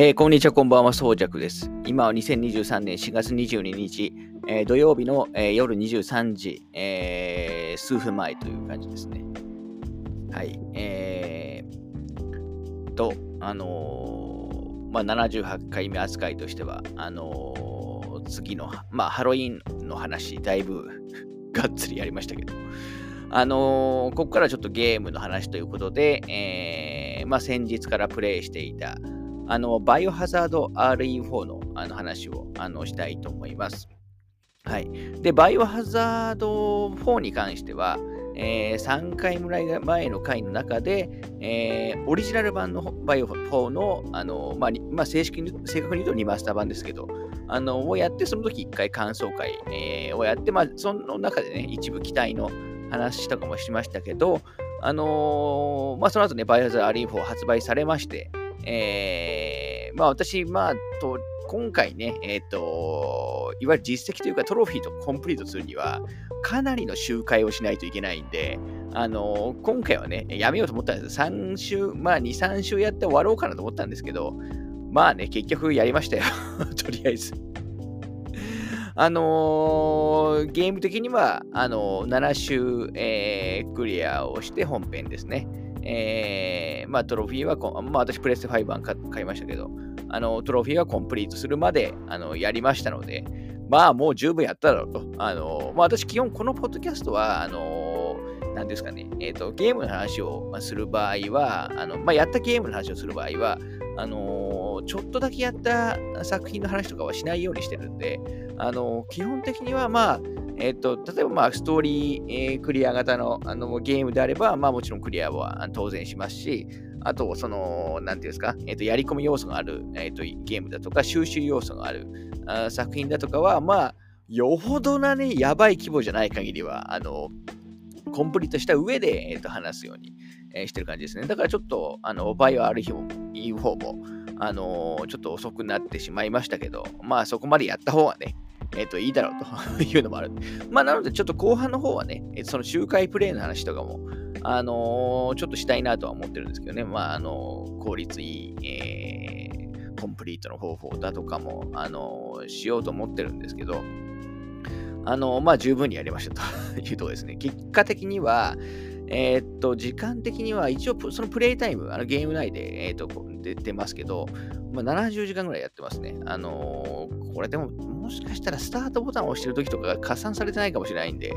えー、こんにちは、こんばんは、そうじゃくです。今は2023年4月22日、えー、土曜日の、えー、夜23時、え数分前という感じですね。はい。えー、と、あのまあ、78回目扱いとしては、あの次の、まあ、ハロウィンの話、だいぶ がっつりやりましたけど、あのここからちょっとゲームの話ということで、えまあ、先日からプレイしていた、あの、バイオハザード RE4 のあの話をあのしたいと思います。はい。で、バイオハザード4に関しては、えー、3回ぐらい前の回の中で、えー、オリジナル版のバイオ4の、あのまあまあ、正式に、正確に言うとリマスター版ですけど、あのをやって、その時1回感想会、えー、をやって、まあ、その中でね、一部期待の話とかもしましたけど、あのー、まあ、その後ね、バイオハザード RE4 発売されまして、えー、まあ私、まあ、と今回ね、えっ、ー、と、いわゆる実績というかトロフィーとコンプリートするには、かなりの周回をしないといけないんで、あのー、今回はね、やめようと思ったんです3週、まあ2、3週やって終わろうかなと思ったんですけど、まあね、結局やりましたよ。とりあえず。あのー、ゲーム的には、あのー、7週、えー、クリアをして本編ですね。えー、まあ、トロフィーはまあ、私、プレステ5版買いましたけど、あの、トロフィーはコンプリートするまで、あの、やりましたので、まあ、もう十分やっただろうと。あの、まあ、私、基本、このポッドキャストは、あの、なんですかね、えっ、ー、と、ゲームの話をする場合は、あの、まあ、やったゲームの話をする場合は、あのちょっとだけやった作品の話とかはしないようにしてるんで、あの基本的にはまあ、えっ、ー、と、例えばまあ、ストーリー、えー、クリア型のあのゲームであれば、まあもちろんクリアは当然しますし、あと、その、なんていうんですか、えっ、ー、と、やり込み要素がある、えっ、と、ゲームだとか、収集要素があるあ作品だとかは、まあ、よほどなね、やばい規模じゃない限りは、あの、コンプリートした上で、えっと話すように、えしてる感じですね。だからちょっと、あの、バイオある日も、言う方も、あのちょっと遅くなってしまいましたけど、まあそこまでやった方がね、えっ、と、いいだろうと いうのもある。まあ、なので、ちょっと後半の方はね、その周回プレイの話とかも、あのー、ちょっとしたいなとは思ってるんですけどね、まあ、あの効率いい、えー、コンプリートの方法だとかも、あのしようと思ってるんですけど、あのまあ、十分にやりましたというところですね。結果的には、えー、っと、時間的には一応、そのプレイタイム、あのゲーム内で、えー、っと、出てますけど、まあ、70時間ぐらいやってますね。あのー、これでも、もしかしたらスタートボタンを押してる時とかが加算されてないかもしれないんで、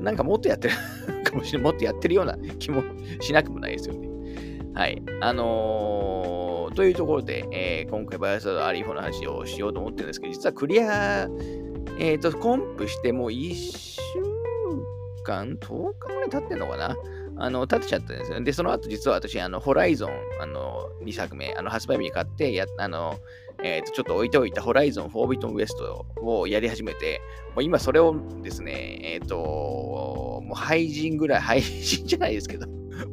なんかもっとやってる かもしれない、もっとやってるような気もしなくもないですよね。はい。あのー、というところで、えー、今回バイオスードアリー4の話をしようと思ってるんですけど、実はクリア、えっ、ー、と、コンプしてもう1週間、10日ぐらい経ってんのかな？あの、立てちゃったんですよ。で、その後実は私、あの、ホライゾン、あの、2作目、あの、発売日に買って、や、あの、えっ、ー、と、ちょっと置いておいたホライゾン、フォービトンウエストをやり始めて、もう今それをですね、えっ、ー、と、もう廃人ぐらい、廃人じゃないですけど、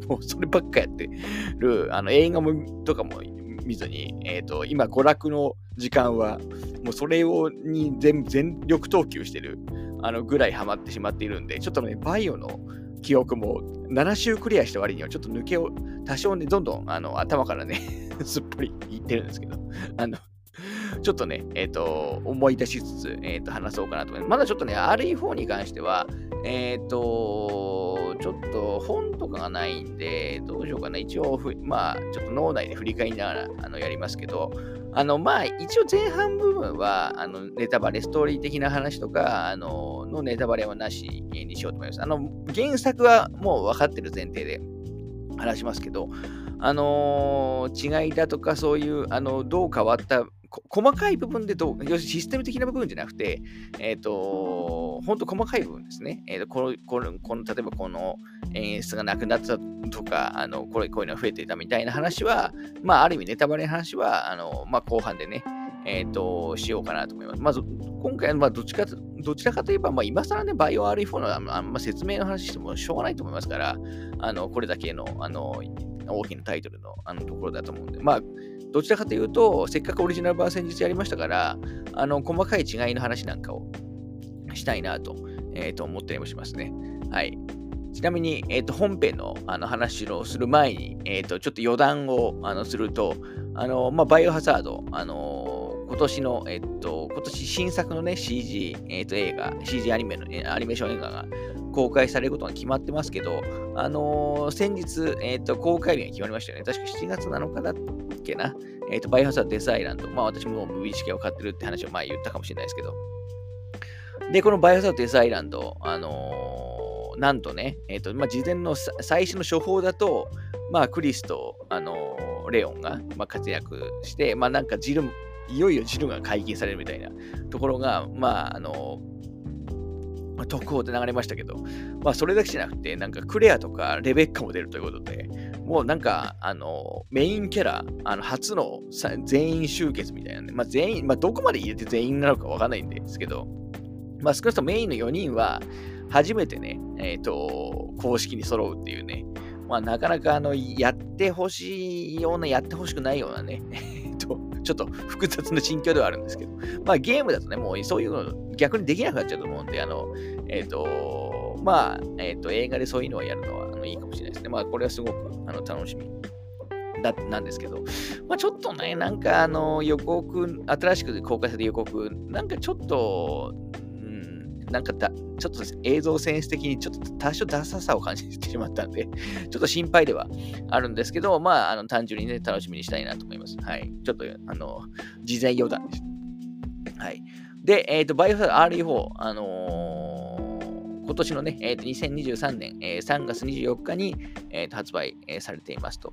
もうそればっかやってる、あの、映画も、とかも見ずに、えっ、ー、と、今、娯楽の時間は、もうそれを、に全全力投球してる、あの、ぐらいハマってしまっているんで、ちょっとね、バイオの記憶も7周クリアした割にはちょっと抜けを多少ね、どんどんあの頭からね すっぽりいってるんですけど、あの、ちょっとね、えっ、ー、と、思い出しつつ、えっ、ー、と、話そうかなと思います。まだちょっとね、RE4 に関しては、えっ、ー、と、ちょっと本とかがないんで、どうしようかな。一応まあ、ちょっと脳内で振り返りながらあのやりますけど、あの、まあ、一応前半部分は、あの、ネタバレ、ストーリー的な話とか、あの、のネタバレはなしにしようと思います。あの、原作はもう分かってる前提で話しますけど、あのー、違いだとか、そういう、あの、どう変わった細かい部分でどう、要するにシステム的な部分じゃなくて、えっ、ー、と、本当細かい部分ですね。えっ、ー、とこのこのこの、例えばこの演出がなくなったとか、あのこれこういうのが増えていたみたいな話は、まあ、ある意味ネタバレの話は、あのまあ、後半でね、えっ、ー、と、しようかなと思います。まず、今回は、まあ、どっちか、どちらかといえば、まあ、今更ね、バイオ RE4 のあんま説明の話してもしょうがないと思いますから、あの、これだけの、あの、大きなタイトルのあのところだと思うんで、まあ、どちらかというと、せっかくオリジナル版先日やりましたから、あの、細かい違いの話なんかをしたいなと、えー、と思ったりもしますね。はい。ちなみに、えー、と本編のあの話をする前に、えー、とちょっと余談をあのすると、あのまあ、バイオハザード、あの今年の、えっ、と、今年新作のね、CG、えっ、と、映画、CG アニメの、アニメーション映画が公開されることが決まってますけど、あのー、先日、えっ、と、公開日が決まりましたよね。確か7月7日だっけな。えっ、と、バイオハザードデスアイランド。まあ、私もムービーチケを買ってるって話を前言ったかもしれないですけど。で、このバイオハザードデスアイランド、あの、なんとね、えっ、と、まあ、事前の最初の処方だと、まあ、クリスと、あのレオンが、まあ、活躍して、まあ、なんかジル、いよいよジルが解禁されるみたいなところが、まあ、あの、ま特報で流れましたけど、まあ、それだけじゃなくて、なんかクレアとかレベッカも出るということで、もうなんか、あの、メインキャラ、あの初の全員集結みたいなね、まあ、全員、まあ、どこまで入れて全員なのかわかんないんですけど、まあ、少なくともメインの4人は、初めてね、えっ、ー、と、公式に揃うっていうね、まあ、なかなかあのやってほしいような、やってほしくないようなね、ちょっと複雑な心境ではあるんですけど、まあゲームだとね、もうそういうの逆にできなくなっちゃうと思うんで、あの、えっ、ー、と、まあ、えっ、ー、と、映画でそういうのをやるのはあのいいかもしれないですね。まあ、これはすごくあの楽しみ。だなんですけど、まあ、ちょっとね、なんかあの予告、新しく公開された予告、なんかちょっと、なんかだ、ちょっと映像センス的にちょっと多少ダサさを感じてしまったんで、ちょっと心配ではあるんですけど、まあ、あの単純にね、楽しみにしたいなと思います。はい。ちょっと、あの、事前余談でした。はい。で、えっ、ー、と、バイオハザード RE4、あのー、今年のね、えー、と2023年、えー、3月24日に、えー、と発売、えー、されていますと。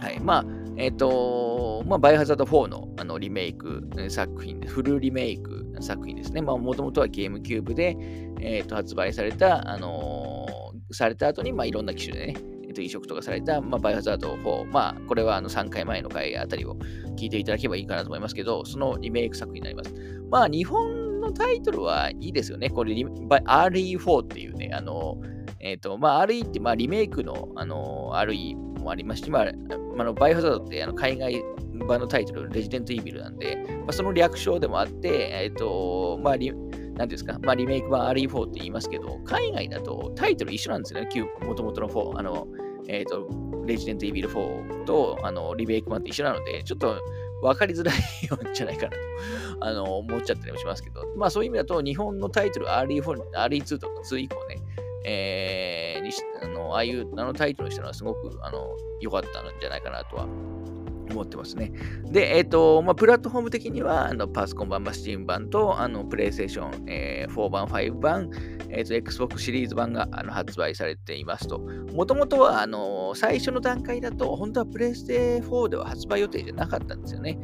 はい。まあ、えっ、ー、と、まあ、バイオハザード4のあのリメイク作品、フルリメイク作品ですね。まあ、もともとはゲームキューブで、えー、と発売された、あのー、された後に、まあ、いろんな機種でね、えー、と移植とかされた、まあ、バイオハザード4、まあ、これはあの3回前の回あたりを聞いていただければいいかなと思いますけど、そのリメイク作品になります。まあ、日本のタイトルはいいですよね。これ、RE4 っていうね、あの、えっ、ー、と、まあ、RE って、まあ、リメイクの、あの、RE もありまして、まあ、あのバイオハザードってあの海外版のタイトル、レジデントイービルなんで、まあ、その略称でもあって、えっ、ー、と、まあ、リなんですか、まあ、リメイク版 RE4 って言いますけど、海外だとタイトル一緒なんですよね、旧もともとの4。あの、えっ、ー、と、レジデントイービル4とあのリメイク版って一緒なので、ちょっと分かりづらいんじゃないかなとあの思っちゃったりもしますけど、まあそういう意味だと、日本のタイトル RE4、RE2 とか2以降ね、えー、あのああいうあのタイトルにしたのはすごくあの良かったんじゃないかなとは思ってますね。で、えっ、ー、と、まあ、プラットフォーム的には、あのパソコン版、まあ、スチーム版と、あの、プレイステーション、えー、4版、5版、えっ、ー、と、Xbox シリーズ版があの発売されていますと。もともとは、あの、最初の段階だと、本当はプレイステ4では発売予定じゃなかったんですよね。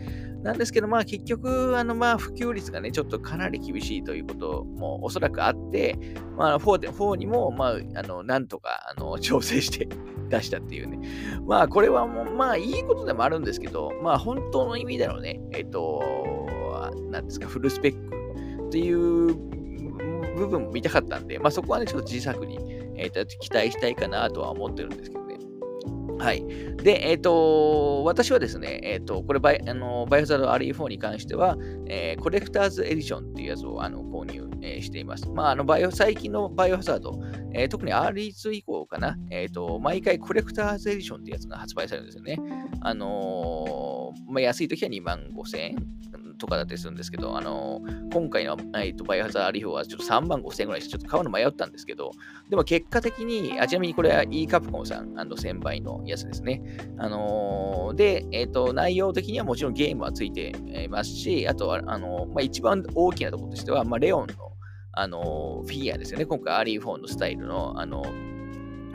なんですけど、まあ結局、あのまあ普及率がね、ちょっとかなり厳しいということもおそらくあって、まあ4で、4にも、まあ、あの、なんとか、あの、調整して出したっていうね。まあこれはもう、まあいいことでもあるんですけど、まあ本当の意味でのね、えっ、と、なんですか、フルスペックっていう部分も見たかったんで、まあそこはね、ちょっと小さくに、えー、と期待したいかなとは思ってるんですけど、はい。で、えっ、ー、と、私はですね、えっ、ー、と、これバイ、あのバイオハザード RE4 に関しては、えー、コレクターズエディションっていうやつをあの購入、え、しています。まあ、あのバイオ、最近のバイオハザード、え、特に RE2 以降かな、えっ、と、毎回コレクターズエディションっていうやつが発売されるんですよね。あのまあ、安い時は2万5千円、とかだったりするんですけど、あの今回の、えーと、バイオハザードリフはちょっと3万5千円ぐらいしてちょっと買うの迷ったんですけど、でも結果的に、あちなみにこれは e カプコンさん1000倍のやつですね。あのー、で、えっ、ー、と、内容的にはもちろんゲームはついてますし、あとは、あのまあ、一番大きなところとしては、まあ、レオンの、あのフィギュアですよね。今回 RE4 のスタイルの、あの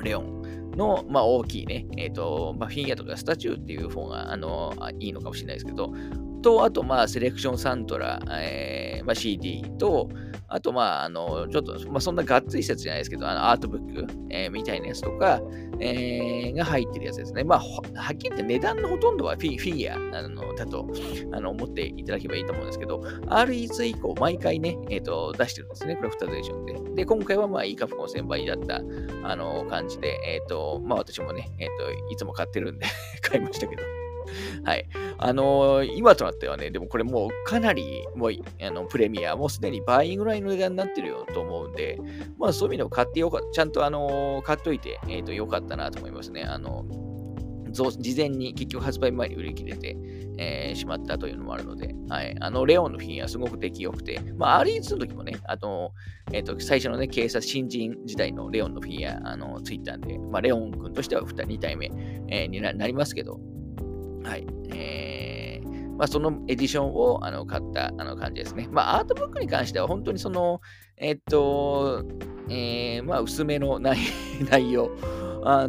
レオンの、まあ、大きいね、えっ、ー、と、まあ、フィギュアとかスタチューっていう方が、あの、いいのかもしれないですけど、と、あと、まあ、セレクションサントラ、えー、まあ、CD と、あと、まあ、あの、ちょっと、まあ、そんながっつりしたやつじゃないですけど、あのアートブック、えー、みたいなやつとか、えー、が入ってるやつですね。まあ、はっきり言って値段のほとんどはフィフィギュアあのだとあの思っていただければいいと思うんですけど、RE2 以降、毎回ね、えっ、ー、と、出してるんですね、クラフトゼーションで。で、今回は、まあ、イカフコン先輩だった、あの、感じで、えっ、ー、と、まあ、私もね、えっ、と、いつも買ってるんで 買いましたけど。はい。あのー、今となってはね、でもこれもうかなり、もう、あの、プレミア、もうすでに倍ぐらいの値段になってるよと思うんで、まあそういう意味でも買ってよかった、ちゃんとあのー、買っといて、えっ、ー、と、よかったなと思いますね。あの事前に結局発売前に売り切れて、えー、しまったというのもあるので、はい。あの、レオンのフィギュアすごく出来良くて、まあ、RE2 の時もね、あの、えっ、ー、と、最初のね、警察新人時代のレオンのフィギュア、あの、ツイッターで、まあ、レオン君としては 2, 体目、えー、になりますけど、はい。えー、まあ、そのエディションをあの買ったあの感じですね。まあ、アートブックに関しては本当にその、えっと、えー、まあ、薄めの内 容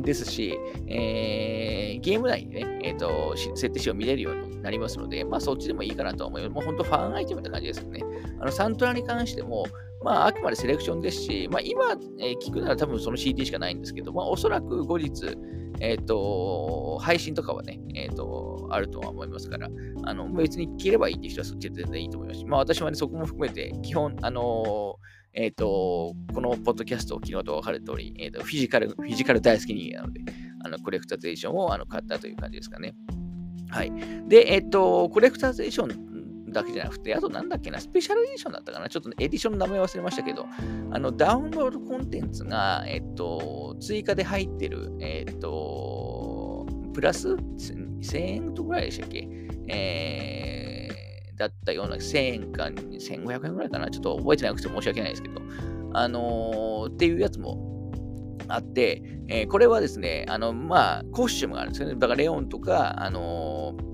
ですし、えー、ゲーム内にね、えっ、ー、と、設定仕様見れるようになりますので、まあそっちでもいいかなと思います。もう本当ファンアイテムって感じですよね。あの、サントラに関しても、まあ、あくまでセレクションですし、まあ、今、えー、聞くなら多分その CD しかないんですけど、まあ、おそらく後日、えっ、ー、と、配信とかはね、えっ、ー、と、あるとは思いますから、あの、別に聞ければいいっていう人はそっちで全然いいと思いますし、まあ、私はね、そこも含めて、基本、あのえっ、と、このポッドキャストを昨日と分かる通り、えーと、フィジカル、フィジカル大好き人間なので、あのコレクターズエディションをあの買ったという感じですかね。はい。で、えっ、と、コレクターズエディションだけじゃなくて、あとなんだっけな、スペシャルエディションだったかな、ちょっと、エディションの名前忘れましたけど、あの、ダウンロードコンテンツが、えっ、と、追加で入ってる、えっ、と、プラス1000円とぐらいでしたっけ？えーだったような1000円か1500円ぐらいかな。ちょっと覚えてなくて申し訳ないですけど、あのー、っていうやつもあって、えー、これはですね、あの、まあ、コスチュームがあるんですよね。だからレオンとか、あのー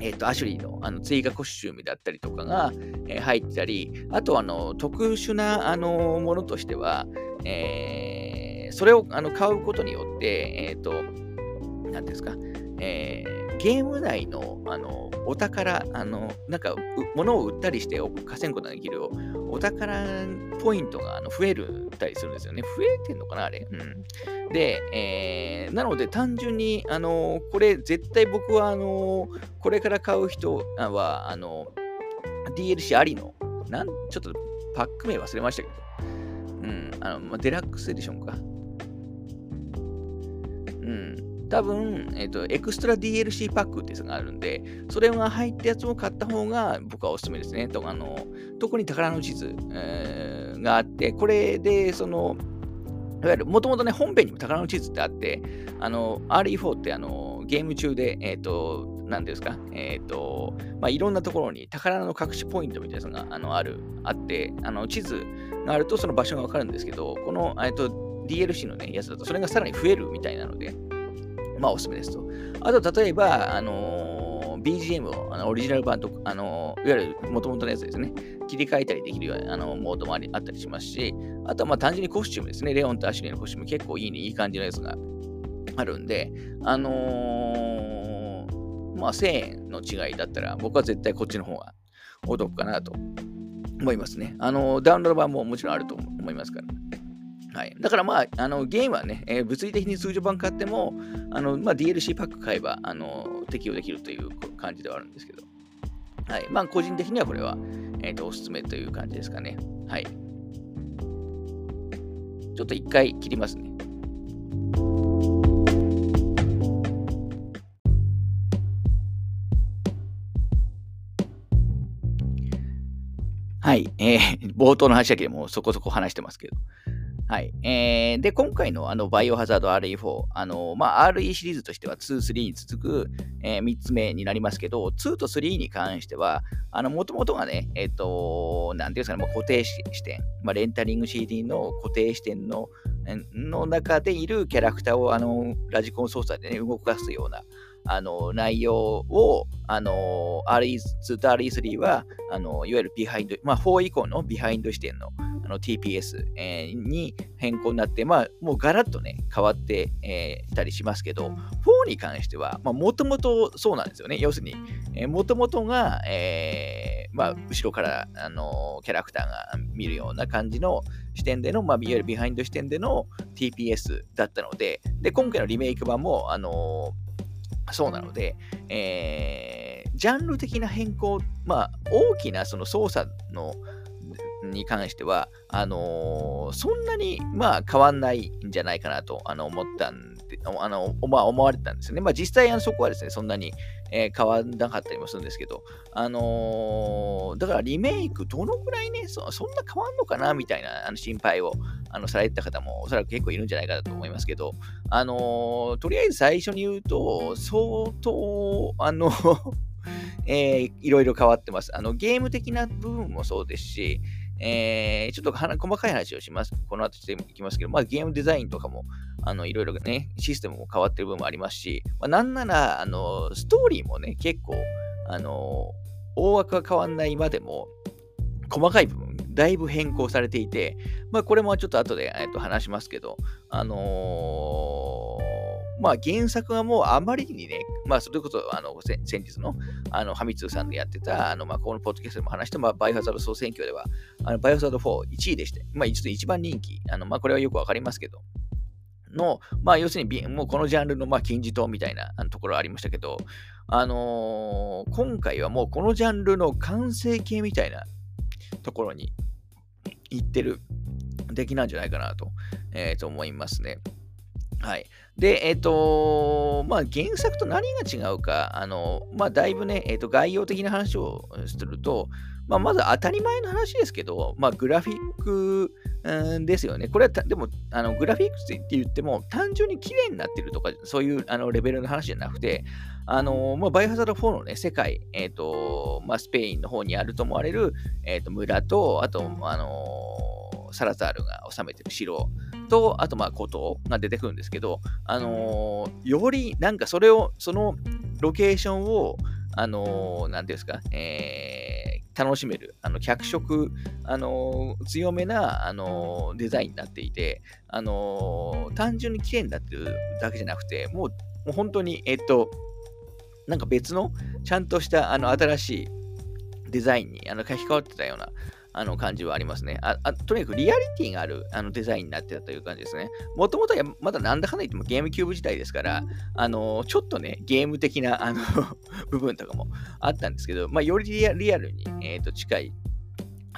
えっ、ー、と、アシュリーのあの追加コスチュームだったりとかが、えー、入ったり、あと、あの、特殊な、あの、ものとしては、えー、それをあの買うことによって、えっ、ー、と、何ですか、えー、ゲーム内のあのお宝、あのなんか物を売ったりして稼ぐことができるお宝ポイントがあの増えるたりするんですよね。増えてんのかなあれ？うん。で、えー、なので単純に、あのこれ絶対僕は、あのこれから買う人は、あの DLC ありの、なんちょっとパック名忘れましたけど、うん、あの、まあ、デラックスエディションか。うん。多分、えっ、ー、と、エクストラ DLC パックっていうのがあるんで、それが入ったやつを買った方が僕はおすすめですね。とあの特に宝の地図、えー、があって、これで、その、いわゆる、もともとね、本編にも宝の地図ってあって、あの、RE4 ってあの、ゲーム中で、えっ、ー、と、何ですか、えっ、ー、と、まあ、いろんなところに宝の隠しポイントみたいなのがあのある、あって、あの、地図があるとその場所がわかるんですけど、この、えっ、と、DLC のね、やつだとそれがさらに増えるみたいなので、まあおすすめですと。あと、例えば、あのー、BGM をあのオリジナル版と、あのー、いわゆる元々のやつですね、切り替えたりできるようなあのモードもありあったりしますし、あとはまあ単純にコスチュームですね、レオンとアシュリーのコスチューム結構いいね、いい感じのやつがあるんで、あのー、まあ1000円の違いだったら、僕は絶対こっちの方がお得かなと思いますね。あのダウンロード版ももちろんあると思いますから。はい、だからまあ、あのゲームはね、えー、物理的に通常版買っても、あのまあ、DLC パック買えばあの適用できるという感じではあるんですけど、はいまあ、個人的にはこれは、えーと、おすすめという感じですかね。はい。ちょっと一回切りますね。はい、えー、冒頭の話だけでもそこそこ話してますけど、はい。えー、で、今回のあのバイオハザード RE4、あのまあ、RE シリーズとしては2、3に続く、えー、3つ目になりますけど、2と3に関しては、もともとがね、えっ、ー、と、なんていうんですかね、もう固定視点、まあ、レンタリング CD の固定視点のの中でいるキャラクターをあのラジコン操作で、ね、動かすようなあの内容をあの RE2 と RE3 はあのいわゆるビハインド、まあ、4以降のビハインド視点のあの TPS、えー、に変更になって、まあ、もうガラッとね、変わって、えー、たりしますけど、4に関しては、もともとそうなんですよね。要するに、もともとが、えー、まあ、後ろから、あのキャラクターが見るような感じの視点での、まあ、いわゆるビハインド視点での TPS だったので、で、今回のリメイク版も、あのそうなので、えー、ジャンル的な変更、まあ、大きなその操作のに関しては、あのー、そんなに、まあ、変わんないんじゃないかなとあの思ったんで、あのまあ、思われたんですよね。まあ、実際、あのそこはですね、そんなに、えー、変わんなかったりもするんですけど、あのー、だからリメイク、どのくらいねそ、そんな変わんのかなみたいなあの心配をあのされてた方もおそらく結構いるんじゃないかと思いますけど、あのとりあえず最初に言うと、相当、あの えー、いろいろ変わってます。あのゲーム的な部分もそうですし、えー、ちょっと細かい話をします。この後していきますけど、まあ、ゲームデザインとかも、あのいろいろね、システムも変わってる部分もありますし、まあ、なんなら、あのストーリーもね、結構、あの大枠は変わんないまでも、細かい部分、だいぶ変更されていて、まあ、これもちょっと後で、えー、と話しますけど、あのーまあ原作がもうあまりにね、まあそれこそあの先日のあのハミツーさんでやってた、あのまあこのポッドキャストでも話した、まあ、バイオハザード総選挙では、あのバイオハザード4、1位でして、まあ一一番人気、あのまあこれはよくわかりますけど、の、まあ要するにもうこのジャンルのまあ金字塔みたいなところありましたけど、あのー、今回はもうこのジャンルの完成形みたいなところに行ってる出来なんじゃないかなと,、えー、と思いますね。はい。で、えっ、ー、とまあ、原作と何が違うか、あの、まあ、だいぶね、えっ、ー、と、概要的な話をすると、まあ、まず当たり前の話ですけど、まあ、グラフィック、うん、ですよね。これはでも、あのグラフィックって言っても、単純に綺麗になってるとか、そういうあのレベルの話じゃなくて、あのまあ、バイオハザード4のね、世界、えっ、ー、と、まあ、スペインの方にあると思われる、えっ、と、村と、あと、あのサラザールが治めてる城と、あと、まあ、孤島が出てくるんですけど、あのー、より、なんかそれを、そのロケーションを、あのー、なんていうんですか、えー、楽しめる、あの、脚色、あのー、強めな、あのデザインになっていて、あの単純に綺麗になってるだけじゃなくて、もう、もう本当に、えっと、なんか別の、ちゃんとした、あの、新しいデザインにあの書き換わってたような、あの感じはありますね。ああとにかくリアリティがあるあのデザインになってたという感じですね。もともとはまだなんだかんだ言ってもゲームキューブ自体ですから、あのちょっとね、ゲーム的なあの 部分とかもあったんですけど、まあ、よりリアルに、えー、と近い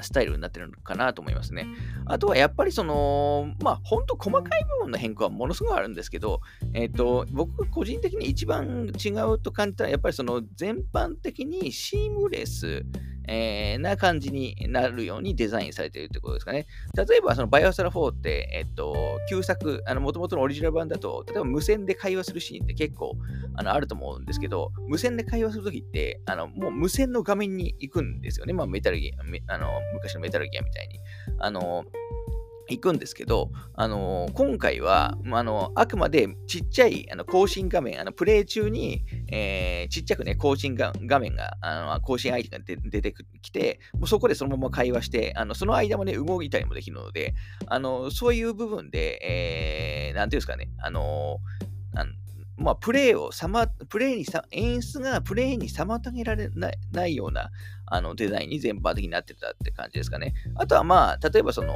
スタイルになってるのかなと思いますね。あとはやっぱりその、まあ本当細かい部分の変更はものすごいあるんですけど、えっ、ー、と、僕個人的に一番違うと感じたのはやっぱりその全般的にシームレス、えー、な感じになるようにデザインされているということですかね。例えば、そのバイオサラ4って、えっと、旧作、あの、もともとのオリジナル版だと、例えば無線で会話するシーンって結構あのあると思うんですけど、無線で会話するときって、あの、もう無線の画面に行くんですよね。まあ、メタルギア、あの、昔のメタルギアみたいに。あの、行くんですけど、あのー、今回は、あのー、あくまでちっちゃいあの更新画面、あのプレイ中に、えー、ちっちゃくね、更新画面が、あの更新相手が出てきて、もうそこでそのまま会話して、あのその間もね、動いたりもできるので、あのそういう部分で、えー、なんていうんですかね、あのあのまあ、プレイをさま、プレイにさ、演出がプレイに妨げられないようなあのデザインに全般的になってたって感じですかね。あとはまあ、例えばその、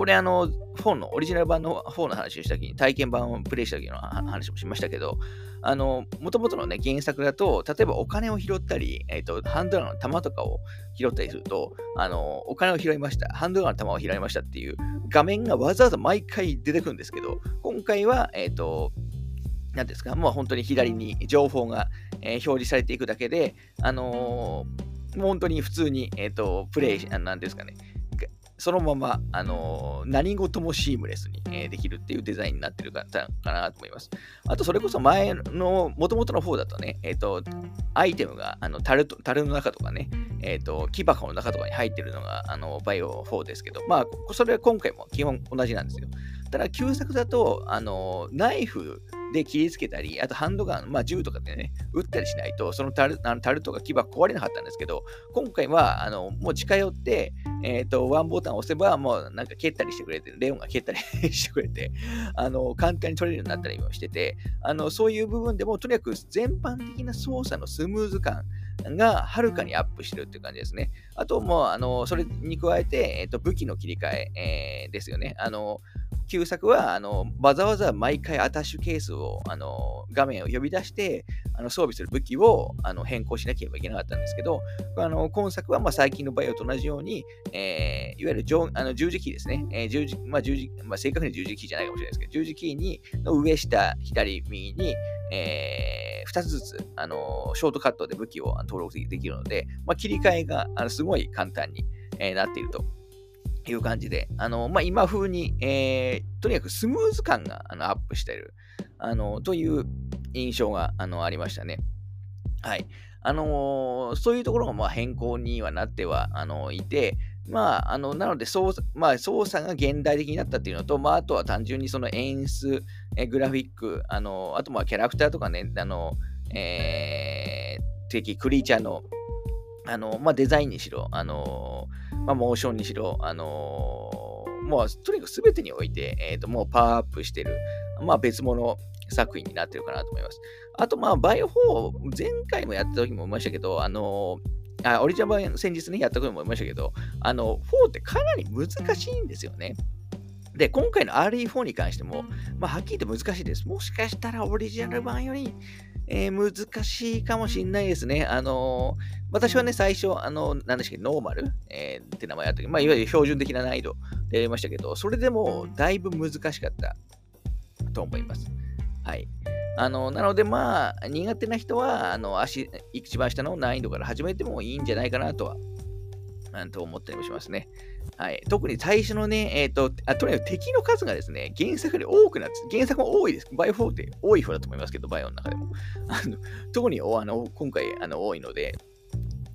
これあの、4の、オリジナル版の4の話をしたときに、体験版をプレイした時の話もしましたけど、あの、もともとのね、原作だと、例えばお金を拾ったり、えっ、ー、と、ハンドラーの弾とかを拾ったりすると、あの、お金を拾いました、ハンドラーの弾を拾いましたっていう画面がわざわざ毎回出てくるんですけど、今回は、えっ、ー、と、何ですか、もう本当に左に情報が、えー、表示されていくだけで、あのー、本当に普通に、えっ、ー、と、プレイ、なんですかね、そのまま、あのー、何事もシームレスに、えー、できるっていうデザインになってるかかなと思います。あと、それこそ前の、もともとの方だとね、えっ、ー、と、アイテムが、あの、樽と、樽の中とかね、えっ、と、木箱の中とかに入ってるのが、あの、バイオ4ですけど、まあ、それは今回も基本同じなんですよ。ただ、旧作だと、あの、ナイフで切りつけたり、あとハンドガン、まあ銃とかでね、撃ったりしないと、そのタルあのタルとか牙壊れなかったんですけど、今回は、あの、もう近寄って、え、ー、と、ワンボタン押せば、もうなんか蹴ったりしてくれて、レオンが蹴ったりしてくれて、あの、簡単に取れるようになったりもしてて、あの、そういう部分でも、とにかく全般的な操作のスムーズ感がはるかにアップしてるっていう感じですね。あともう、あの、それに加えて、えっ、ー、と、武器の切り替え、えー、ですよね。あの、旧作はあのわざわざ毎回アタッシュケースをあの画面を呼び出してあの装備する武器をあの変更しなければいけなかったんですけど、あの今作はまあ最近のバイオと同じように、えー、いわゆる上あの十字キーですね。えー、十字ま、正確に十字キーじゃないかもしれないですけど、十字キーにの上下、左、右に、えー、2つずつ、あのショートカットで武器を登録できるので、まあ、切り替えがあのすごい簡単に、えー、なっているという感じで、あのまあ、今風に、えー、とにかくスムーズ感があのアップしてるあのという印象があのありましたね。はい。あのー、そういうところがまあ変更にはなってはあのいて、まあ、あのなので操作、まあ、操作が現代的になったっていうのと、まあ、あとは単純にその演出、えグラフィック、あのあとまあキャラクターとかね、あのえー、敵、クリーチャーのあの、まあ、デザインにしろ、あのまあ、モーションにしろ、あのもうとにかく全てにおいて、えーと、もうパワーアップしてる、まあ、別物作品になってるかなと思います。あと、まあ、バイオ4、前回もやった時も思いましたけど、あのあオリジナル版先日ね、やった時も思いましたけど、あの、4ってかなり難しいんですよね。で、今回の RE4 に関しても、まあ、はっきり言って難しいです。もしかしたらオリジナル版より、えー、難しいかもしれないですね。あのー、私はね、最初、あの、何でしたっけ、ノーマル、えー、って名前やったけど、まあ、いわゆる標準的な難易度でやりましたけど、それでもだいぶ難しかったと思います。はい。あの、なのでまあ、苦手な人は、あの、足、一番下の難易度から始めてもいいんじゃないかなとは、なんと思ったりもしますね。はい。特に最初のね、えっ、ー、とあ、とにかく敵の数がですね、原作より多くなって、原作も多いです。バイオ4って多い方だと思いますけど、バイオの中でも。あの特にあの今回あの多いので、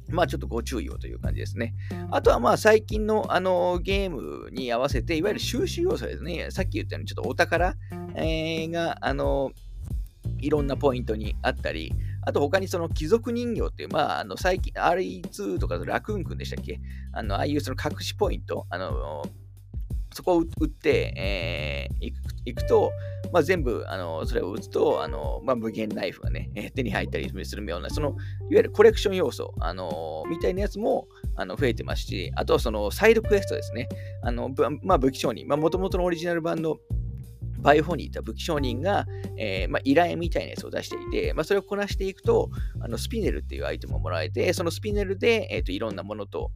まあちょっとご注意をという感じですね。あとはまあ最近のあのゲームに合わせて、いわゆる収集要素ですね。さっき言ったようにちょっとお宝、えー、が、あの、いろんなポイントにあったり、あと他にその貴族人形っていう、まあ、あの最近 RE2 とかラクーンくんでしたっけ？あの、ああいうその隠しポイント、あの、そこを打って、えー、いくと、まあ、全部、あの、それを打つと、あの、まあ、無限ナイフがね、え手に入ったりするような、その、いわゆるコレクション要素、あの、みたいなやつも、あの、増えてますし、あとはその、サイドクエストですね。あの、まあ、武器商人、まあ、もともとのオリジナル版のバイオフォニーと武器商人が、えー、まあ、依頼みたいなやつを出していて、まあ、それをこなしていくと、あのスピネルっていうアイテムをもらえて、そのスピネルで、えーと、いろんなものと、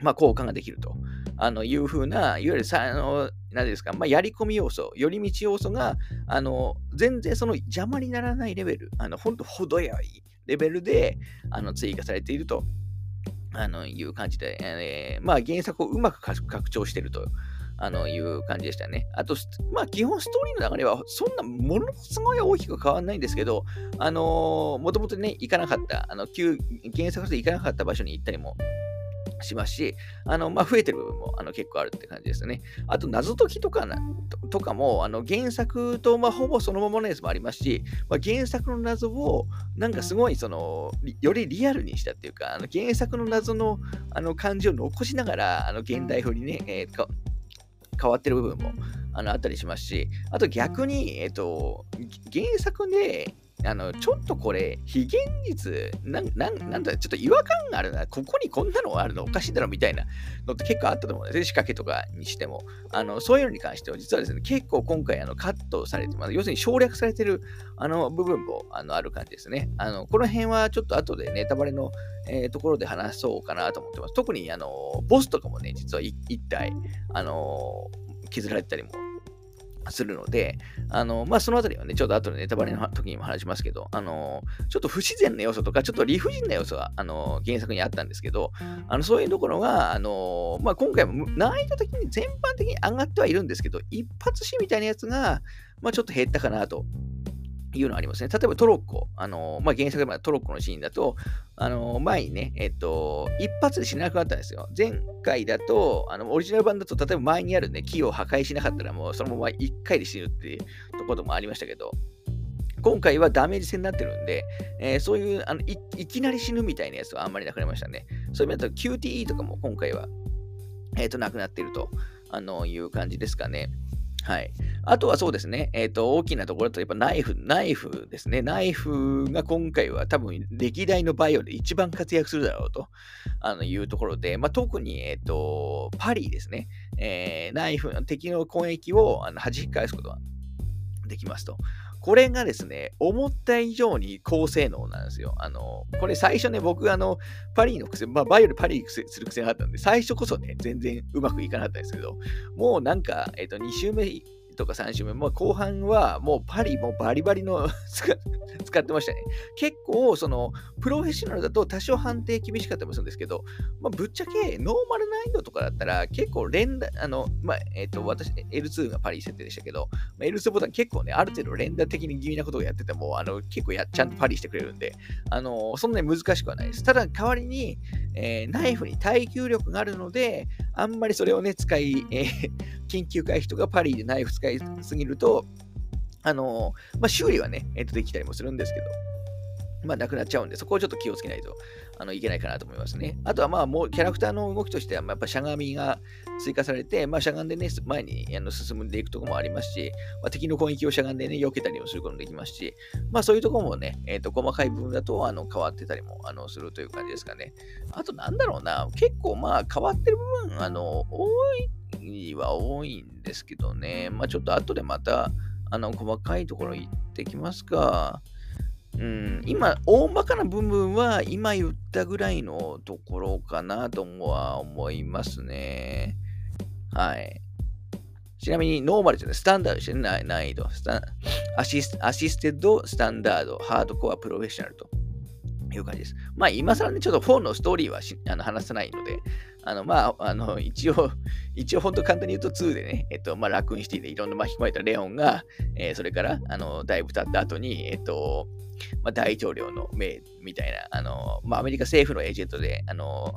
まあ、交換ができるとあのいうふうな、いわゆるさあの何ですか、まあ、やり込み要素、寄り道要素が、あの全然その邪魔にならないレベル、あの本当程よいレベルであの追加されているとあのいう感じで、えー、まあ、原作をうまく拡張しているとあのいう感じでしたね。あと、まあ、基本ストーリーの流れはそんなものすごい大きく変わらないんですけど、あのー、もともとね、行かなかった、あの旧原作で行かなかった場所に行ったりもしますし、あの、まあ、増えてる部分もあの結構あるって感じですね。あと、謎解きとかなとかも、あの原作と、まあ、ほぼそのままのやつもありますし、まあ、原作の謎を、なんかすごい、その、よりリアルにしたっていうか、あの原作の謎のあの感じを残しながら、あの現代風にね、えー、変わってる部分もあのあったりしますし、あと逆に、えっ、と、原作で、あの、ちょっとこれ、非現実、なん、なん、なんだ、ちょっと違和感があるな、ここにこんなのあるのおかしいだろみたいなのって結構あったと思うんですね、仕掛けとかにしても。あの、そういうのに関しては、実はですね、結構今回、あの、カットされてます。要するに省略されてる、あの、部分も、あの、ある感じですね。あの、この辺はちょっと後でネタバレの、えー、ところで話そうかなと思ってます。特に、あの、ボスとかもね、実は一体、あの、削られたりもするので、あの、まあ、そのあたりはね、ちょっと後でネタバレの時にも話しますけど、あの、ちょっと不自然な要素とか、ちょっと理不尽な要素が、あの、原作にあったんですけど、あの、そういうところが、あの、まあ、今回も難易度的に全般的に上がってはいるんですけど、一発死みたいなやつが、まあ、ちょっと減ったかなというのありますね。例えばトロッコ、あのまあ、原作でトロッコのシーンだと、あの前にね、えっと、一発で死なくなったんですよ。前回だと、あのオリジナル版だと、例えば前にあるね、木を破壊しなかったら、もうそのまま一回で死ぬっていうころもありましたけど、今回はダメージ戦になってるんで、えー、そういうあのいいきなり死ぬみたいなやつはあんまりなくなりましたね。そういう意味だと QTE とかも今回は、えー、となくなってるとあのいう感じですかね。はい。あとはそうですね、えっ、ー、と、大きなところだと、やっぱナイフ、ナイフですね。ナイフが今回は多分歴代のバイオで一番活躍するだろうとあのいうところで、まあ、特に、えっ、ー、と、パリですね。えー、ナイフ、敵の攻撃をあの弾き返すことができますと。これがですね、思った以上に高性能なんですよ。あの、これ最初ね、僕、あの、パリィの癖、まあ、バイオルパリする癖があったんで、最初こそね、全然うまくいかなかったんですけど、もうなんか、えっ、と、2週目とか3週目、まあ、後半はもうパリィもバリバリ 使ってましたね。結構、その、プロフェッショナルだと多少判定厳しかったりもするんですけど、まあ、ぶっちゃけノーマル難易度とかだったら結構連打、あの、まあ、えっ、ー、と、私、L2 がパリ設定でしたけど、まあ、L2 ボタン結構ね、ある程度連打的に気味なことをやってても、あの、結構やちゃんとパリィしてくれるんで、あの、そんなに難しくはないです。ただ、代わりに、えー、ナイフに耐久力があるので、あんまりそれをね、使い、えー、緊急回避とかパリでナイフ使いすぎると、あのまあ、修理はね、えっ、ー、と、できたりもするんですけど、まあ、なくなっちゃうんで、そこをちょっと気をつけないとあのいけないかなと思いますね。あとは、まあ、もうキャラクターの動きとしては、まあ、やっぱしゃがみが追加されて、まあ、しゃがんでね、前にあの進んでいくとこもありますし、まあ、敵の攻撃をしゃがんでね、避けたりもすることもできますし、まあ、そういうとこもね、えっ、ー、と、細かい部分だとあの変わってたりもあのするという感じですかね。あと、なんだろうな、結構、まあ、変わってる部分、あの、多いは多いんですけどね、まあ、ちょっと後でまた、あの、細かいところ行ってきますか。うん、今、大まかな部分は今言ったぐらいのところかなとは思いますね。はい。ちなみに、ノーマルじゃない、スタンダードですね、難易度スタ。アシスアシステッド、スタンダード、ハードコア、プロフェッショナルという感じです。まあ、今更ね、ちょっと4のストーリーはあの話さないので、あの、まあ、あの、一応、一応本当簡単に言うと2でね、えっと、まあ、ラクーンシティでいろんな巻き込まれたレオンが、えー、それから、あの、だいぶ経った後に、えっと、まあ、大統領の命みたいな、あの、まあ、アメリカ政府のエージェントで、あの、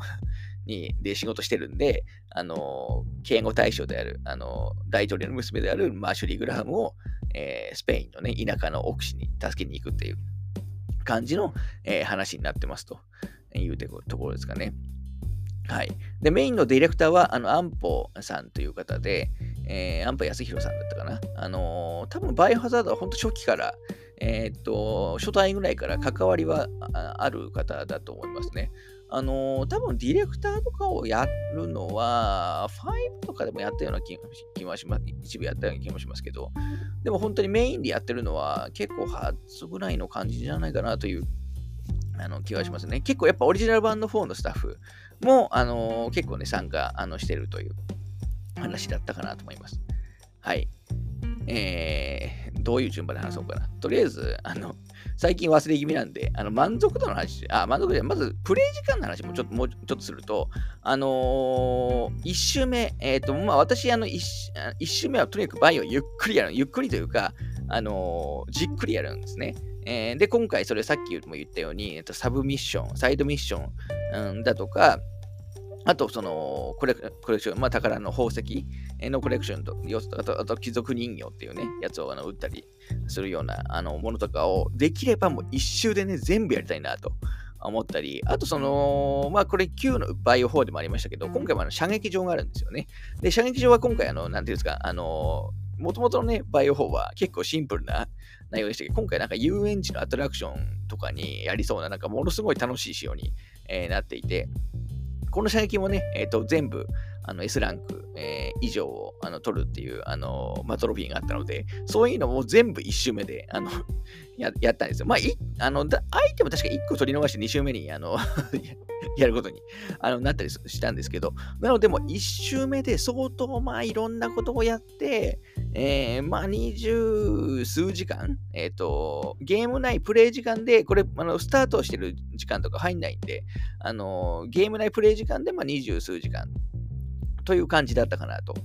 に、で仕事してるんで、あの、警護対象である、あの、大統領の娘であるマーシュリー・グラハムを、えー、スペインのね、田舎の奥地に助けに行くっていう感じの、えー、話になってますというところですかね。はい。で、メインのディレクターは、あの、アンポさんという方で、えー、アンポ康弘さんだったかな。あのー、多分バイオハザードは本当初期から、えー、っと、初代ぐらいから関わりはある方だと思いますね。あのー、多分ディレクターとかをやるのは、5とかでもやったような気気はします。一部やったような気もしますけど、でも本当にメインでやってるのは結構初ぐらいの感じじゃないかなというあの気はしますね。結構やっぱオリジナル版の4のスタッフも、あのー、結構ね、参加あのしてるという話だったかなと思います。はい。えー、どういう順番で話そうかな。とりあえず、あの、最近忘れ気味なんで、あの、満足度の話、あ、満足度まず、プレイ時間の話もちょっと、もうちょっとすると、あのー、1周目、えっ、ー、と、まあ、私、あの1、1周目はとにかくバイオゆっくりやる。ゆっくりというか、あのー、じっくりやるんですね。えー、で、今回それさっきも言ったように、えっと、サブミッション、サイドミッション、うん、だとか、あと、そのコレクション、まあ、宝の宝石のコレクションと、あと、あと貴族人形っていうね、やつをあの売ったりするようなあのものとかを、できればもう一周でね、全部やりたいなと思ったり、あとその、まあこれ旧のバイオ4でもありましたけど、今回もあの射撃場があるんですよね。で、射撃場は今回、あの、なんていうんですか、あの、もともとのね、バイオ4は結構シンプルな内容でしたけど、今回なんか遊園地のアトラクションとかにやりそうな、なんかものすごい楽しい仕様に、えー、なっていて、この射撃もね、えっ、ー、と、全部、あの S ランク、えー、以上をあの取るっていう、あのまあ、トロフィーがあったので、そういうのも全部1周目であの ややったんですよ。まあ、いあのアイテム確か1個取り逃して2周目にあの やることにあのなったりしたんですけど、なのでも1周目で相当まあいろんなことをやって、えー、まあ20数時間、えっ、ー、と、ゲーム内プレイ時間で、これ、あのスタートしてる時間とか入んないんで、あのゲーム内プレイ時間でまあ20数時間という感じだったかなと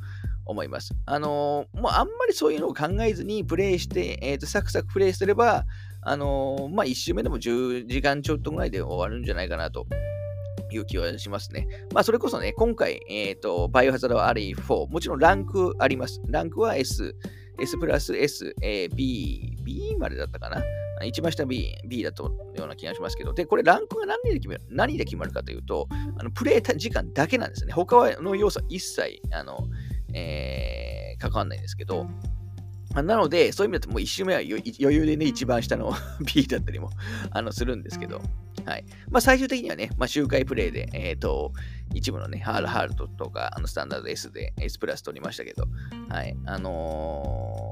思います。あのー、もうあんまりそういうのを考えずにプレイして、えーと、サクサクプレイすれば、あのー、まあ、1周目でも10時間ちょっとぐらいで終わるんじゃないかなという気はしますね。まあ、それこそね、今回、えっ、ー、と、バイオハザード RE4、もちろんランクあります。ランクは S、S プラス S、A、B、B までだったかな。一番下 B、B だとような気がしますけど、で、これランクが何で決まる何で決まるかというと、あのプレイ時間だけなんですね。他の要素は一切、あの、えー、関わんないんですけど、なので、そういう意味だともう1周目は余裕でね、一番下の B だったりもあのするんですけど、はい。まあ、最終的にはね、まあ、周回プレイで、えっ、ー、と、一部のね、ハールハールトとか、あのスタンダード S で S プラス取りましたけど、はい。あのー、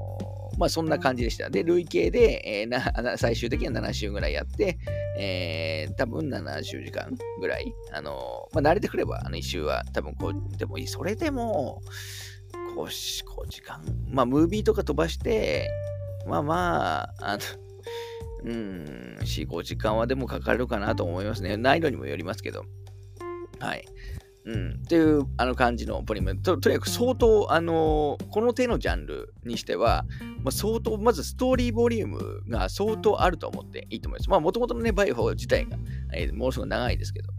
まあ、そんな感じでした。で、累計で、えー、な最終的には7週ぐらいやって、えー、多分70時間ぐらい、あのー、まあ、慣れてくれば、あの、1周は多分こう、でもいい。それでも、5, 5時間、まあ、ムービーとか飛ばして、まあまあ、あの、うん、4、5時間はでもかかるかなと思いますね。難易度にもよりますけど。はい。うん、っていうあの感じのポリメととにかく相当、あのー、この手のジャンルにしては、まあ、相当、まずストーリーボリュームが相当あると思っていいと思います。まあ、もともとのね、バイオ自体が、えー、ものすごく長いですけど。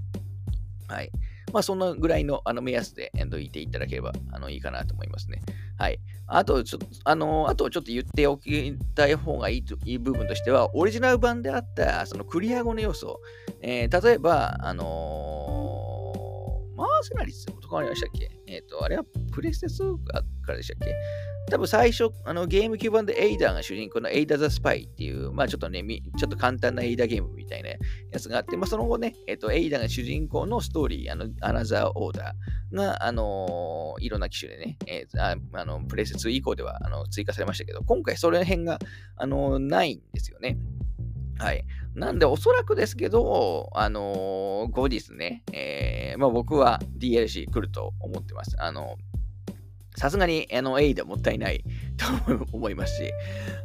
はい。まあ、そんなぐらいのあの目安でえいていただければあのいいかなと思いますね。はい。あと、ちょっと、あの、あとちょっと言っておきたい方がいいといい部分としては、オリジナル版であったそのクリア後の要素、えー、例えば、あのー、マーセナリスとかありましたっけ？えっ、ー、と、あれはプレステ2からでしたっけ？多分最初、あのゲームキューブ版でエイダが主人公のエイダ・ザ・スパイっていう、まあちょっとね、ちょっと簡単なエイダゲームみたいなやつがあって、まあその後ね、えっ、ー、と、エイダが主人公のストーリー、あの、アナザー・オーダーが、あのー、いろんな機種でね、えー、ああのプレステ2以降ではあの追加されましたけど、今回その辺が、あのないんですよね。はい。なんで、おそらくですけど、あのー、後日ね、えー、まあ僕は DLC 来ると思ってます。あのさすがに、あの、A でもったいないと思いますし、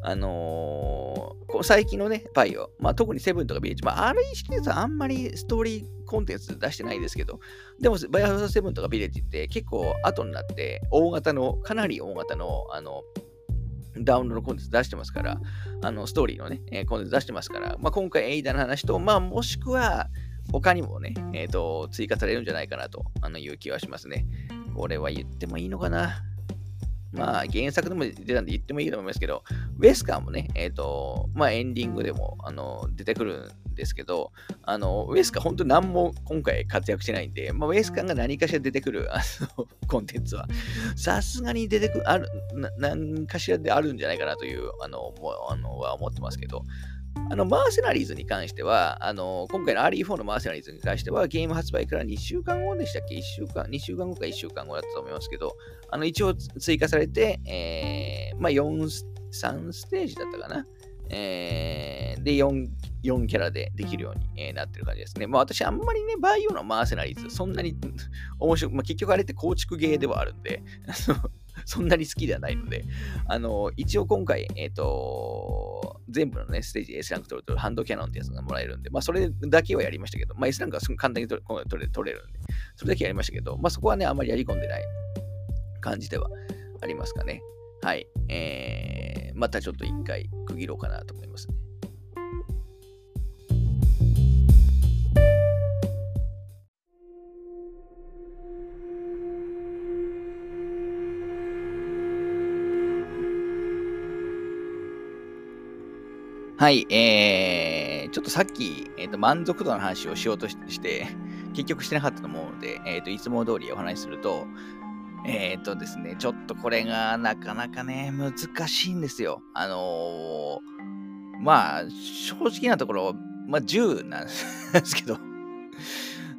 あのー、最近のね、バイオ、まあ、特にセブンとかビレッジ、まあ、あれシリーズはあんまりストーリーコンテンツ出してないですけど、でも、バイオハザーセブンとかビレッジって結構後になって、大型の、かなり大型の、あの、ダウンロードコンテンツ出してますから、あの、ストーリーのね、えー、コンテンツ出してますから、まあ、今回エイダの話と、まあ、もしくは、他にもね、えっ、ー、と、追加されるんじゃないかなと、あの、いう気はしますね。これは言ってもいいのかなまあ、原作でも出たんで言ってもいいと思いますけど、ウェスカーもね、えっ、ー、と、まあ、エンディングでも、あの、出てくるですけど、あの、ウェスカー本当に何も今回活躍してないんで、まあ、ウェスカーが何かしら出てくる、あの、コンテンツは、さすがに出てくる、ある、何かしらであるんじゃないかなという、あの、もあのは思ってますけど、あの、マーセナリーズに関しては、あの、今回の RE4 のマーセナリーズに関しては、ゲーム発売から2週間後でしたっけ ?1 週間、2週間後か1週間後だったと思いますけど、あの、一応追加されて、えー、まあ、4、3ステージだったかな？えー、で4、4キャラでできるように、なってる感じですね。まあ私あんまりね、バイオのマーセナリーズ、そんなに 面白く、まあ結局あれって構築ゲーではあるんで、そんなに好きではないので、あの、一応今回、えっ、ー、と、全部のね、ステージ S ランク取るとハンドキャノンってやつがもらえるんで、まあそれだけはやりましたけど、まあ S ランクは簡単に取れ取れるんで、それだけやりましたけど、まあそこはね、あんまりやり込んでない感じではありますかね。はい。えー、またちょっと一回区切ろうかなと思いますね。はい、えー、ちょっとさっき、えーと、満足度の話をしようとして、結局してなかったと思うので、えーと、いつも通りお話しすると、えっ、ー、とですね、ちょっとこれがなかなかね、難しいんですよ。あのー、まあ、正直なところ、まあ、10なんですけど、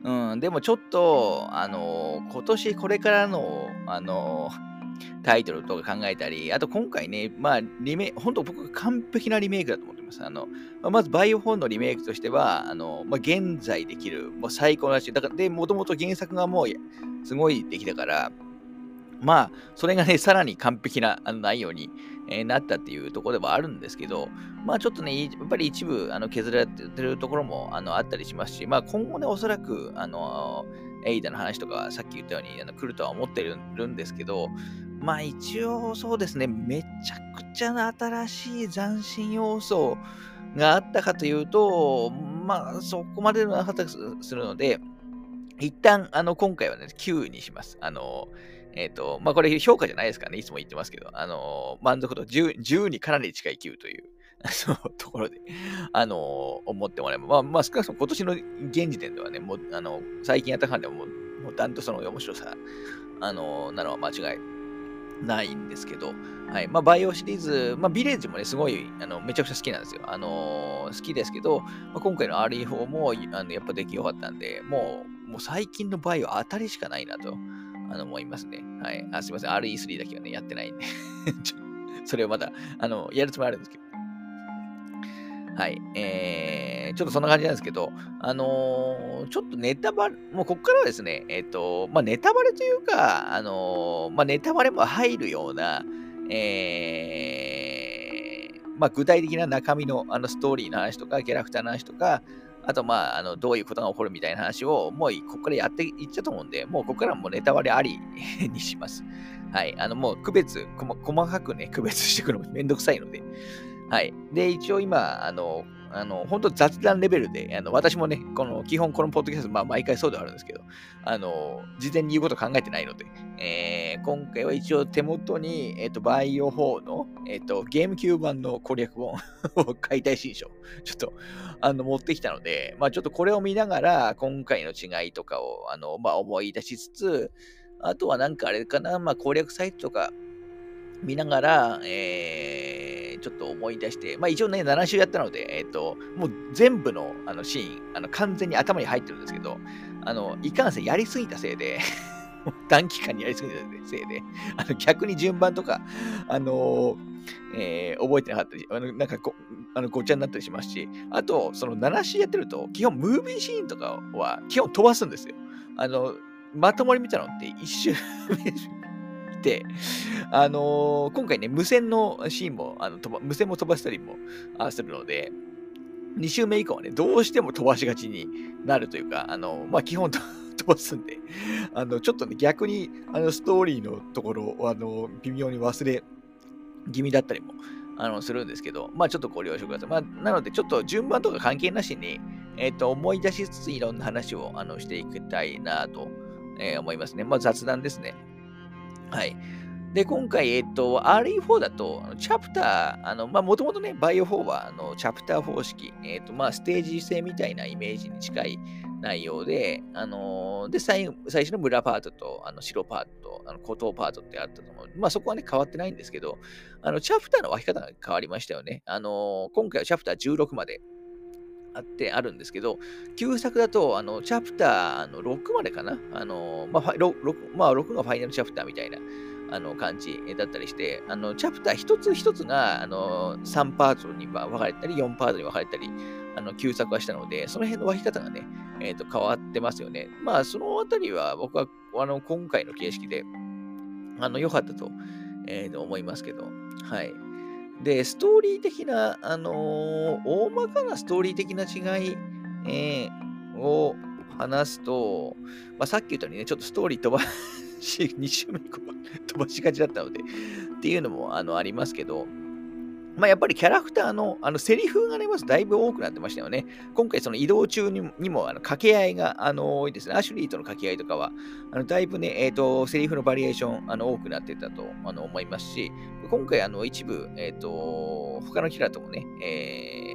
うん、でもちょっと、あのー、今年これからの、あのータイトルとか考えたり、あと今回ね、まあ、リメ本当僕完璧なリメイクだと思ってます。あの、まあ、まずバイオフォンのリメイクとしては、あの、まあ、現在できる、もう最高だし、だから、で、もともと原作がもうすごいできたから、まあ、それがね、さらに完璧な内容に、えー、なったっていうところではあるんですけど、まあちょっとね、やっぱり一部あの削られてるところもあのあったりしますし、まあ今後ね、おそらく、あの、エイダの話とかさっき言ったようにあの来るとは思ってるんですけど、まあ一応そうですね、めちゃくちゃな新しい斬新要素があったかというと、まあそこまでのなかったりするので、一旦あの今回はね、9にします。あの、えっ、ー、と、まあこれ評価じゃないですからね、いつも言ってますけど、あの、満足度 10, 10にかなり近い9という。そのところで、あの思ってもらえば、まあ、まあ、少なくとも今年の現時点ではね、もう、あの、最近やった感でももう、もうダントツの面白さ、あのなのは間違いないんですけど、はい。まあ、バイオシリーズ、まあ、ビレッジもね、すごい、あの、めちゃくちゃ好きなんですよ。あのー、好きですけど、まあ、今回の RE4 も、あの、やっぱ出来良かったんで、もう、もう最近のバイオ当たりしかないなと、あの、思いますね。はい。あ、すいません。RE3 だけはね、やってないんで それをまだ、あの、やるつもりあるんですけど。はい。えー、ちょっとそんな感じなんですけど、あのー、ちょっとネタバレ、もうここからはですね、えっ、ー、と、まあ、ネタバレというか、あのー、まあ、ネタバレも入るような、えー、まあ、具体的な中身のあのストーリーの話とか、キャラクターの話とか、あと、まあ、あの、どういうことが起こるみたいな話を、もう、ここからやっていっちゃうと思うんで、もう、ここからもうネタバレあり にします。はい。あの、もう、区別、細かくね、区別していくのもめんどくさいので、はい。で、一応今、あの、あの、本当雑談レベルで、あの、私もね、この、基本このポッドキャスト、まあ、毎回そうではあるんですけど、あの、事前に言うこと考えてないので、えー、今回は一応手元に、えっ、ー、と、バイオ4の、えっ、ー、と、ゲームキュー版の攻略本 を解体新書、ちょっと、あの、持ってきたので、まあ、ちょっとこれを見ながら、今回の違いとかを、あの、まあ、思い出しつつ、あとはなんかあれかな、まあ、攻略サイトとか見ながら、えー、ちょっと思い出して、まあ一応ね、7週やったので、えっ、ー、と、もう全部のあのシーン、あの完全に頭に入ってるんですけど、あの、いかんせんやりすぎたせいで 短期間にやりすぎたせいで、あの逆に順番とか、あのえー、覚えてなかったり、あのなんかごあのごちゃになったりしますし、あと、その7週やってると、基本ムービーシーンとかは基本飛ばすんですよ。あの、まともに見たのって一周、あのー、今回ね、無線のシーンも、あの飛ば無線も飛ばしたりもするので、2周目以降はね、どうしても飛ばしがちになるというか、あの、まあ、基本 飛ばすんで、あの、ちょっとね、逆に、あの、ストーリーのところを、あの、微妙に忘れ気味だったりも、あの、するんですけど、まあ、ちょっとご了承ください。まあ、なので、ちょっと順番とか関係なしに、えっ、ー、と、思い出しつついろんな話を、あの、していきたいなと、えー、思いますね。まあ、雑談ですね。はい。で、今回、えっと、RE4 だと、チャプター、あの、まあ、もともとね、バイオ4は、あの、チャプター方式、えっと、まあ、ステージ制みたいなイメージに近い内容で、あのー、で、最最初の村パートと、あの、白パート、あの、孤島パートってあったと思う。まあ、そこはね、変わってないんですけど、あの、チャプターの分け方が変わりましたよね。あのー、今回はチャプター16までってあるんですけど、旧作だと、あの、チャプターの6までかな？あの、まあ、6, まあ、6がファイナルチャプターみたいな、あの、感じだったりして、あの、チャプター一つ一つが、あの、3パートに分かれたり、4パートに分かれたり、あの、旧作はしたので、その辺の分け方がね、えっ、ー、と、変わってますよね。まあ、そのあたりは、僕は、あの、今回の形式で、あの、良かったと、えー、と思いますけど、はい。で、ストーリー的な、あのー、大まかなストーリー的な違い、えー、を話すと、まあ、さっき言ったようにね、ちょっとストーリー飛ばし、2週目以降飛ばしがちだったので、っていうのもあのありますけど、まあ、やっぱりキャラクターのあのセリフがね、まずだいぶ多くなってましたよね。今回その移動中にもあの掛け合いがあの多いですね。アシュリーとの掛け合いとかは、あのだいぶね、えっ、ー、と、セリフのバリエーションあの多くなってたとあの思いますし、今回あの一部、えっ、ー、と、他のキャラともね、え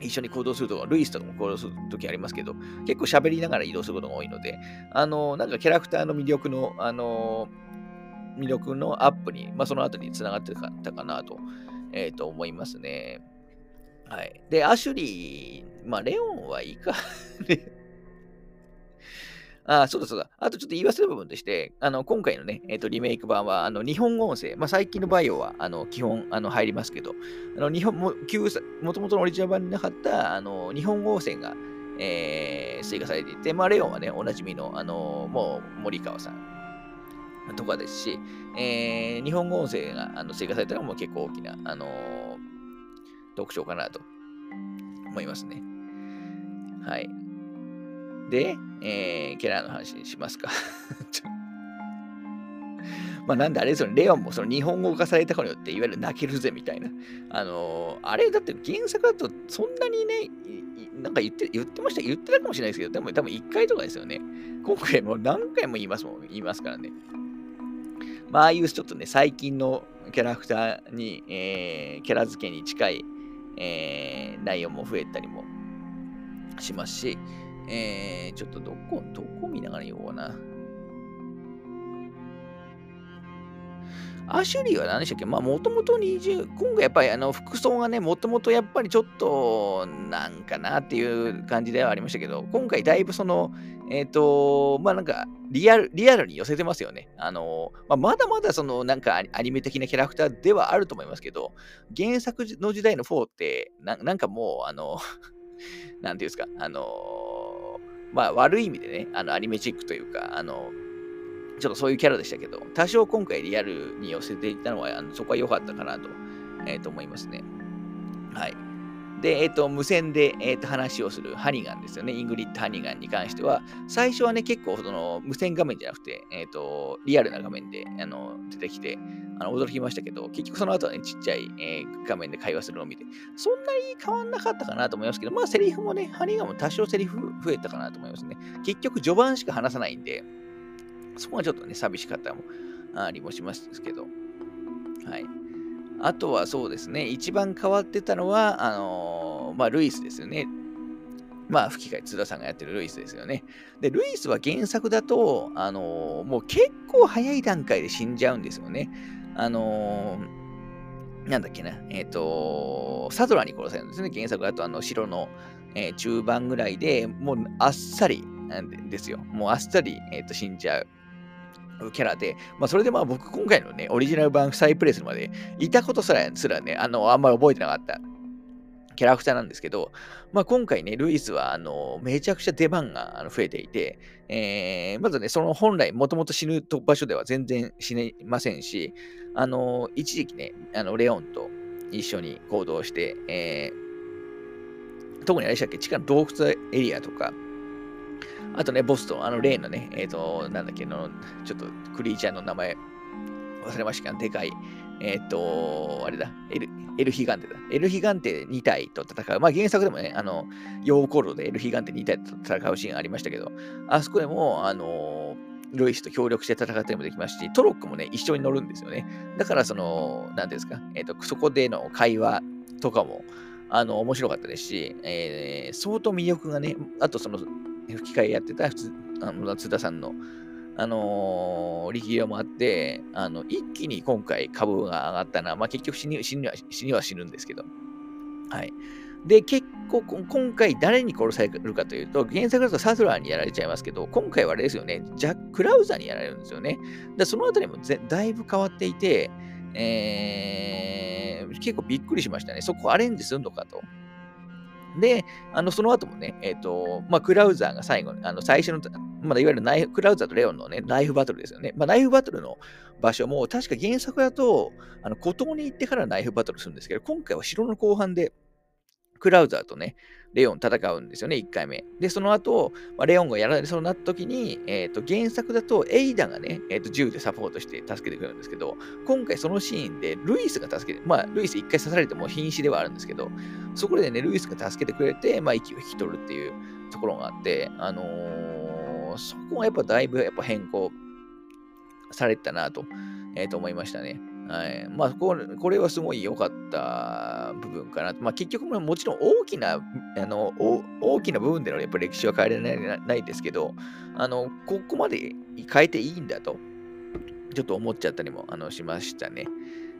ー、一緒に行動するとか、ルイスとかも行動するときありますけど、結構喋りながら移動することが多いので、あの、なんかキャラクターの魅力の、あの、魅力のアップに、まあ、その後につながってたかなとえー、と思いますね。はい。で、アシュリー、まあ、レオンはいいか。あ、そうだそうだ。あとちょっと言い忘れた部分として、あの、今回のね、えっ、ー、と、リメイク版は、あの、日本語音声、まあ、最近のバイオは、あの、基本、あの、入りますけど、あの、日本も、旧、もともとのオリジナル版になかった、あの、日本語音声が、えー、追加されていて、まあ、レオンはね、おなじみの、あの、もう、森川さんとかですし、えー、日本語音声があの追加されたのも結構大きな、あのー、特徴かなと思いますね。はい。で、えー、キャラの話にしますか。まあなんであれですよね、レオンもその日本語化されたことによって、いわゆる泣けるぜみたいな。あのー、あれだって原作だとそんなにね、なんか言って言ってました、言ってたかもしれないですけど、でも多分1回とかですよね。今回も何回も言いますもん、言いますからね。まあ、ああいうちょっとね、最近のキャラクターに、えー、キャラ付けに近い、えー、内容も増えたりもしますし、えー、ちょっとどこ、どこ見ながら言おうかな。アシュリーは何でしたっけ？まあ、もともと20、今回やっぱりあの服装がね、もともとやっぱりちょっと、なんかなっていう感じではありましたけど、今回だいぶその、えっ、ー、と、まあなんか、リアル、リアルに寄せてますよね。あの、まあ、まだまだその、なんかアニメ的なキャラクターではあると思いますけど、原作の時代の4ってな、なんかもう、あの、なんていうんですか、あの、まあ悪い意味でね、あの、アニメチックというか、あの、ちょっとそういうキャラでしたけど、多少今回リアルに寄せていったのは、あのそこは良かったかなと,、えー、と思いますね。はい。で、えっ、と、無線で、えー、と話をするハニガンですよね。イングリッド・ハニガンに関しては、最初はね、結構、その、無線画面じゃなくて、えっ、と、リアルな画面であの出てきて、あの驚きましたけど、結局その後はね、ちっちゃい、えー、画面で会話するのを見て、そんなに変わんなかったかなと思いますけど、まあ、セリフもね、ハニガンも多少セリフ増えたかなと思いますね。結局、序盤しか話さないんで、そこはちょっとね、寂しかったもありもしますけど。はい。あとはそうですね、一番変わってたのは、あのー、まあ、ルイスですよね。まあ、吹き替え、津田さんがやってるルイスですよね。で、ルイスは原作だと、あのー、もう結構早い段階で死んじゃうんですよね。あのー、なんだっけな、えっ、と、サドラに殺されるんですね。原作だと、あの、城の、えー、中盤ぐらいでもうあっさりなんですよ。もうあっさり、えーと死んじゃう。キャラで、まあ、それでまあ僕今回のね、オリジナル版サイプレスまでいたことすらすらね、あの、あんまり覚えてなかった。キャラクターなんですけど、まあ、今回ね、ルイスは、あの、めちゃくちゃ出番が増えていて、えー、まずね、その本来、もともと死ぬ場所では全然死ねませんし、あの、一時期ね、あの、レオンと一緒に行動して、えー、特にあれでしたっけ、地下の洞窟エリアとか、あとね、ボストン、あの、例のね、えっ、ー、と、なんだっけの、ちょっとクリーチャーの名前、忘れましたけど、でかい、えっ、ー、と、あれだ、エル、エルヒガンテだ。エルヒガンテ2体と戦う。まあ原作でもね、あの、ヨーコロでエルヒガンテ2体と戦うシーンありましたけど、あそこでも、あの、ロイスと協力して戦ったりもできますし、トロックもね、一緒に乗るんですよね。だから、その、なんていうんですか、えっ、ー、と、そこでの会話とかも、あの、面白かったですし、えー、相当魅力がね、あとその、吹き替えやってたあの津田さんの、あのー、力量もあって、あの一気に今回株が上がったな。まあ、結局死に死には死には死ぬんですけど。はい。で、結構、今回誰に殺されるかというと、原作だとサスラーにやられちゃいますけど、今回はあれですよね、ジャック・ラウザーにやられるんですよね。だそのあたりもだいぶ変わっていて、えー、結構びっくりしましたね。そこアレンジするのかと。で、あの、その後もね、えっ、ー、と、まあ、クラウザーが最後に、あの、最初の、まだいわゆるナイフ、クラウザーとレオンのね、ナイフバトルですよね。まあ、ナイフバトルの場所も、確か原作だと、あの、孤島に行ってからナイフバトルするんですけど、今回は城の後半で、クラウザーとね、レオン戦うんですよね、1回目。で、その後、まあ、レオンがやられそうになった時に、え、ー、と、原作だとエイダがね、え、ー、と、銃でサポートして助けてくれるんですけど、今回そのシーンでルイスが助けて、まあ、ルイス1回刺されても瀕死ではあるんですけど、そこでね、ルイスが助けてくれて、まあ、息を引き取るっていうところがあって、あのー、そこはやっぱだいぶやっぱ変更されたなと、えー、と思いましたね。はい。まあこれ、はすごい良かった部分かな。まあ結局もちろん大きな、あの、大きな部分でのやっぱ歴史は変えられないないですけど、あの、ここまで変えていいんだと、ちょっと思っちゃったりもあのしましたね。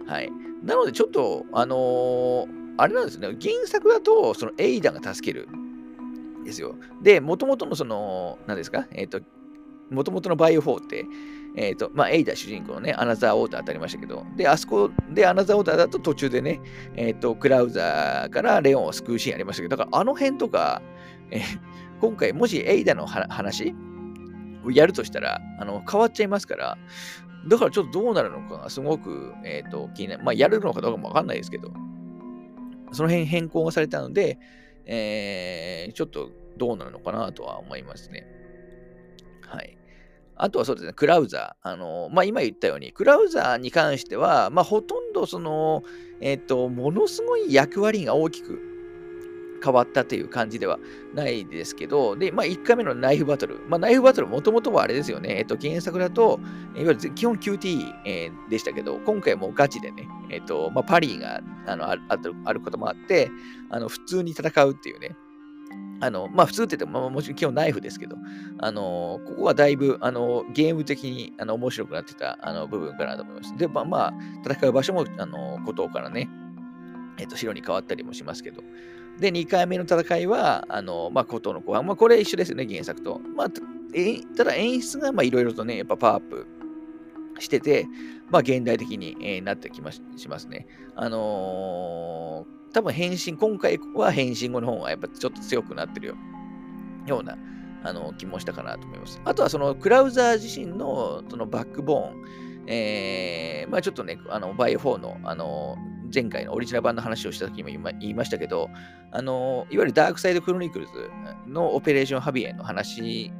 はい。なのでちょっと、あのー、あれなんですね、原作だと、そのエイダが助ける。ですよ。で、もともとのその、何ですか？えっ、ー、と、もともとのバイオ4って、えっ、ー、と、まあ、エイダ主人公のね、アナザーオーダー当たりましたけど、で、あそこでアナザーオーダーだと途中でね、えっ、ー、と、クラウザーからレオンを救うシーンありましたけど、だからあの辺とか、えー、今回もしエイダの話をやるとしたら、あの、変わっちゃいますから、だからちょっとどうなるのかがすごく、えっ、と、気になる。まあ、やるのかどうかもわかんないですけど、その辺変更がされたので、えー、ちょっとどうなるのかなとは思いますね。はい。あとはそうですね、クラウザー。あの、まあ、今言ったように、クラウザーに関しては、まあ、ほとんどその、えっ、ー、と、ものすごい役割が大きく変わったという感じではないですけど、で、まあ、1回目のナイフバトル。まあ、ナイフバトルもともとはあれですよね。えっ、と、原作だと、いわゆる基本 QT、え、でしたけど、今回もガチでね、えっ、と、まあ、パリーがあのあるあることもあって、あの普通に戦うっていうね、あの、まあ普通って言っても、まあ、もちろん基本ナイフですけど、あの、ここはだいぶ、あの、ゲーム的にあの面白くなってたあの部分かなと思います。で、まあ、まあ、戦う場所も、あの、孤島からね、えっ、と、白に変わったりもしますけど、で、2回目の戦いは、あの、まあ、孤島の後半、まあ、これ一緒ですよね、原作と。まあ、えただ演出が、まあ、いろいろとね、やっぱパワーアップしてて、まあ、現代的に、えー、なってきましますね。あのー多分変身、今回は変身後の方がやっぱちょっと強くなってるようなあの気もしたかなと思います。あとはそのクラウザー自身のそのバックボーン、えー、まあちょっとね、あのバイオ4のあの前回のオリジナル版の話をした時も言いましたけど、あのいわゆるダークサイドクロニクルズのオペレーションハビエの話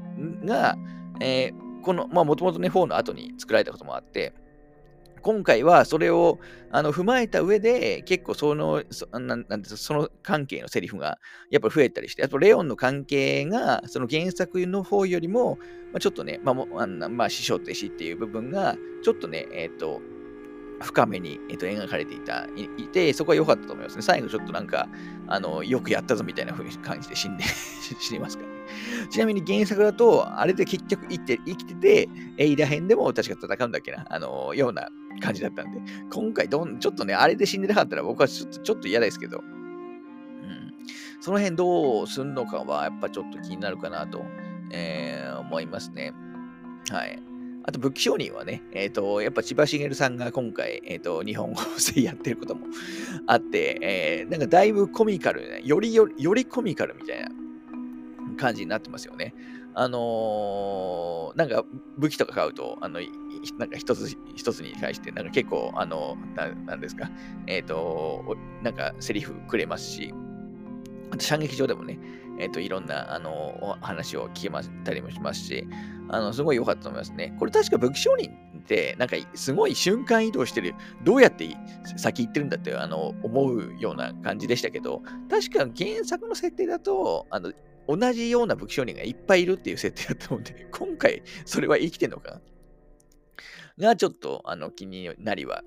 が、えー、この、まあもともとね、4の後に作られたこともあって、今回はそれをあの踏まえた上で、結構そのそなんなんその関係のセリフがやっぱり増えたりして、あとレオンの関係がその原作の方よりも、まあ、ちょっとね、まあ、あまあ、師匠弟子っていう部分が、ちょっとね、えっ、ー、と、深めに、えー、と描かれていた、いて、そこは良かったと思いますね。最後ちょっとなんか、あの、よくやったぞみたいな風に感じで死んで 死にますからね。ちなみに原作だと、あれで結局生きて生きてて、エイダ編でも確か戦うんだっけな、あの、ような感じだったんで、今回どん、ちょっとね、あれで死んでなかったら僕はちょっとちょっと嫌ですけど、うん。その辺どうすんのかは、やっぱちょっと気になるかなと、えー、思いますね。はい。あと、武器商人はね、えっ、ー、と、やっぱ千葉茂さんが今回、えっ、ー、と、日本語でやってることもあって、えー、なんかだいぶコミカル、ね、よりより、よりコミカルみたいな感じになってますよね。あのー、なんか武器とか買うと、あの、なんか一つ一つに対して、なんか結構、あの、ななんですか、えっ、ー、と、なんかセリフくれますし、あと射撃場でもね、えっ、ー、と、いろんな、あの、話を聞けましたりもしますし、あの、すごい良かったと思いますね。これ確か武器商人って、なんかすごい瞬間移動してる、どうやって先行ってるんだって、あの、思うような感じでしたけど、確か原作の設定だと、あの、同じような武器商人がいっぱいいるっていう設定だと思うんで、今回それは生きてんのかがちょっとあの気になりは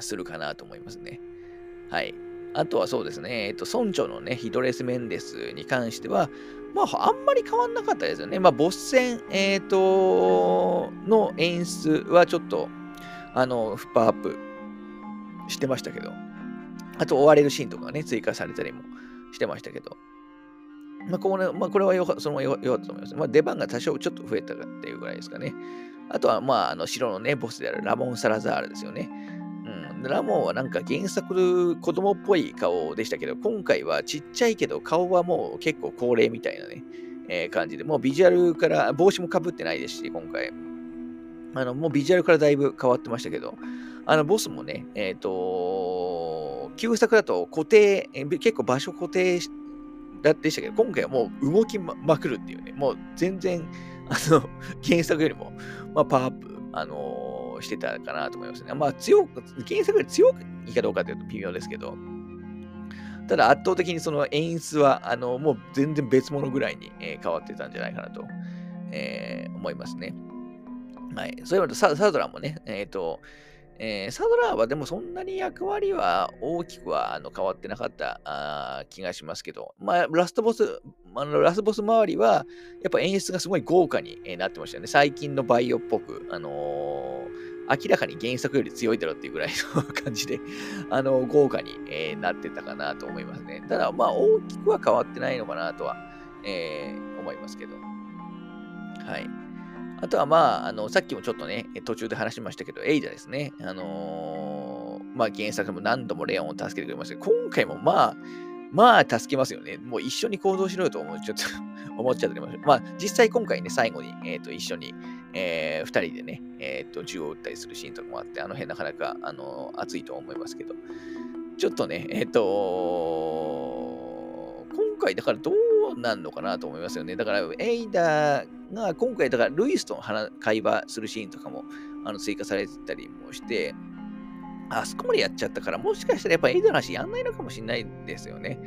するかなと思いますね。はい。あとはそうですね、えっと、村長のね、ヒドレス・メンデスに関しては、まあ、あんまり変わんなかったですよね。まあ、ボス戦、えっ、ー、と、の演出はちょっと、あの、フッパーアップしてましたけど、あと追われるシーンとかね、追加されたりもしてましたけど、まあ、これまあ、これはよそのまま良かったと思います。まあ、出番が多少ちょっと増えたっていうぐらいですかね。あとは、まあ、あの白のね、ボスであるラモン・サラザールですよね。うん、ラモンはなんか原作子供っぽい顔でしたけど、今回はちっちゃいけど顔はもう結構高齢みたいなね、えー、感じで、もうビジュアルから、帽子もかぶってないですし、今回。あの、もうビジュアルからだいぶ変わってましたけど、あの、ボスもね、えっ、ー、と、旧作だと固定、結構場所固定しでしたけど、今回はもう動きまくるっていうね、もう全然、あの、原作よりも、まあ、パワーアップ、あのしてたかなと思いますね。まあ、強く、原作より強くいいかどうかというと微妙ですけど、ただ圧倒的にその演出は、あの、もう全然別物ぐらいに、え、変わってたんじゃないかなと、えー、思いますね。はい。そういうとサ、サドラーもね、えっ、ー、と、えー、サドラーはでもそんなに役割は大きくはあの変わってなかったあ気がしますけど、まあ、ラストボス、あのラスボス周りは、やっぱ演出がすごい豪華になってましたよね。最近のバイオっぽく、あのー、明らかに原作より強いだろうっていうぐらいの 感じで、あの、豪華に、えー、なってたかなと思いますね。ただ、まあ、大きくは変わってないのかなとは、え思いますけど。はい。あとはまあ、あの、さっきもちょっとね、途中で話しましたけど、エイダですね。あのー、まあ原作でも何度もレオンを助けてくれましたけど、今回もまあ、まあ助けますよね。もう一緒に行動しろよと思っちゃった、思っちゃってました。まあ実際今回ね、最後に、えー、と一緒に、えー、二人でね、えー、と銃を撃ったりするシーンとかもあって、あの辺なかなか、あの熱いと思いますけど、ちょっとね、えっ、と今回だからどうなんのかなと思いますよね。だから、エイダーが今回、だから、ルイスと会話するシーンとかもあの追加されてたりもして、あそこまでやっちゃったから、もしかしたらやっぱエイダーの話やんないのかもしれないですよね。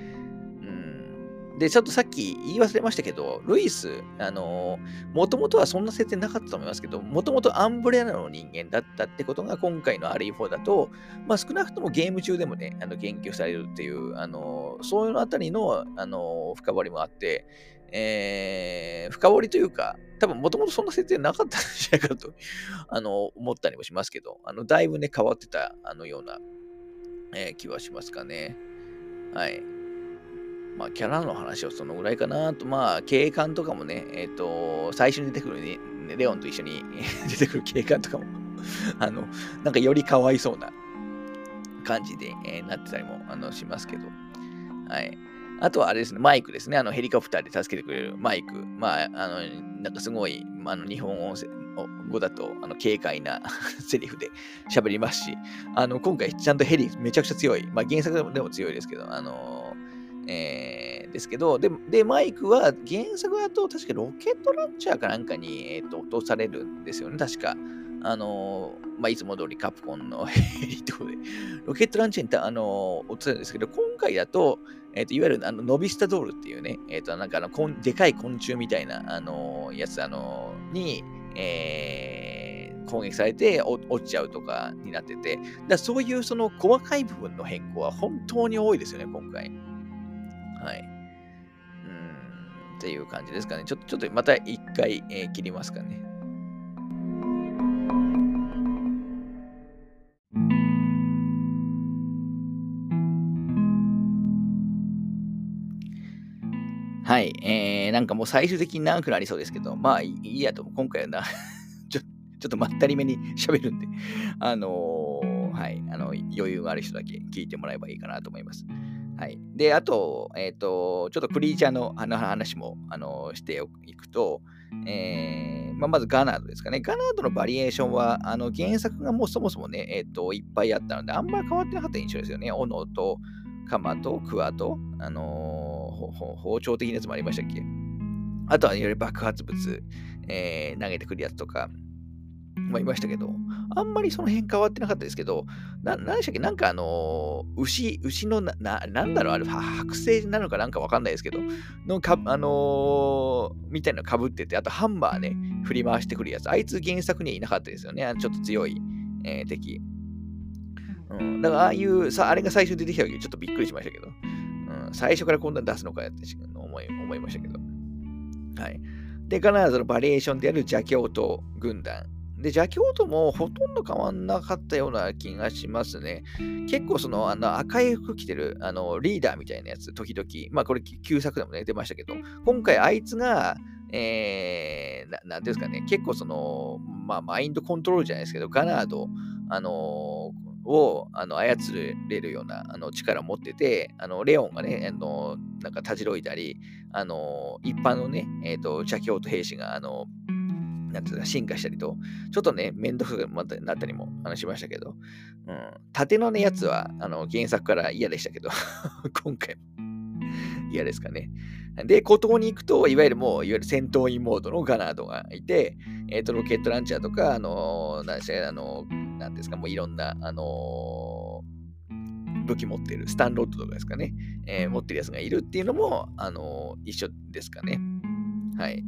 で、ちょっとさっき言い忘れましたけど、ルイス、あのもともとはそんな設定なかったと思いますけど、もともとアンブレラの人間だったってことが今回の RE4 だと、まあ、少なくともゲーム中でもね、あの言及されるっていう、あのそういうのあたりの、あの深掘りもあって、えー、深掘りというか、多分もともとそんな設定なかったんじゃないかと あの思ったりもしますけど、あのだいぶね、変わってたあのような、えー、気はしますかね。はい。まあ、キャラの話はそのぐらいかなと、まあ、警官とかもね、えっ、ー、と、最初に出てくるね、レオンと一緒に 出てくる警官とかもあの、なんかよりかわいそうな感じで、えー、なってたりもあのしますけど、はい。あとはあれですね、マイクですね。あのヘリコプターで助けてくれるマイク。まあ、あの、なんかすごい、あの日本語だとあの軽快な セリフで喋りますし、あの今回ちゃんとヘリめちゃくちゃ強い。まあ原作でも強いですけど、あのえー、ですけどで、で、マイクは原作だと確かロケットランチャーかなんかに、えーと、落とされるんですよね、確か。あのー、まあ、いつも通りカプコンのヘリとで、ロケットランチャーに、あのー、落とされるんですけど、今回だと、えーと、いわゆるあのノビスタドールっていうね、えーと、なんかあのこんでかい昆虫みたいな、あのー、やつ、あのに、えー、攻撃されて落ちちゃうとかになってて、だそういうその細かい部分の変更は本当に多いですよね、今回。はい。うん、っていう感じですかね。ちょっと、ちょっとまた一回、えー、切りますかね。はい。えー、なんかもう最終的に長くなりそうですけど、まあいいやと、今回はな ちょ、ちょっとまったりめに喋るんで、あのー、はい。あの、余裕がある人だけ聞いてもらえばいいかなと思います。はい。で、あと、えっ、ー、と、ちょっとクリーチャーの話も、あのしていくと、えーまあ、まずガナードですかね。ガナードのバリエーションは、あの原作がもうそもそもね、えっ、ー、と、いっぱいあったので、あんまり変わってなかった印象ですよね。斧と、鎌と、クワと、あのー、包丁的なやつもありましたっけあとは、いわゆる爆発物、えー、投げてくるやつとか、もいましたけど、あんまりその辺変わってなかったですけど、な、何でしたっけ？なんかあのー、牛、牛のな、な、なんだろう、あれ、剥製なのかなんかわかんないですけど、のか、あのー、みたいなの被ってて、あとハンマーね、振り回してくるやつ。あいつ原作にはいなかったですよね。ちょっと強い、えー、敵。うん、だからああいうさ、あれが最初に出てきた時ちょっとびっくりしましたけど、うん、最初からこんなに出すのかやって思い思いましたけど。はい。で、必ずのバリエーションである邪教徒軍団で、邪教徒もほとんど変わんなかったような気がしますね。結構その、あの赤い服着てるあのリーダーみたいなやつ、時々、まあこれ旧作でもね、出ましたけど、今回あいつが、えー、ななんですかね、結構その、まあマインドコントロールじゃないですけど、ガナード、あのをあの操れるようなあの力を持ってて、あのレオンがね、あのなんかたじろいだり、あの一般のね、えーと、邪教徒兵士があのなんていうか、進化したりと、ちょっとね、めんどくさくなったりも話しましたけど、うん、縦のね、やつは、あの、原作から嫌でしたけど、今回も嫌ですかね。で、孤島に行くと、いわゆるもう、いわゆる戦闘員モードのガナードがいて、えっ、ー、と、ロケットランチャーとか、あの、なんであの、なんですか、もういろんな、あの武器持ってる、スタンロッドとかですかね、えー、持ってるやつがいるっていうのも、あの一緒ですかね。はい。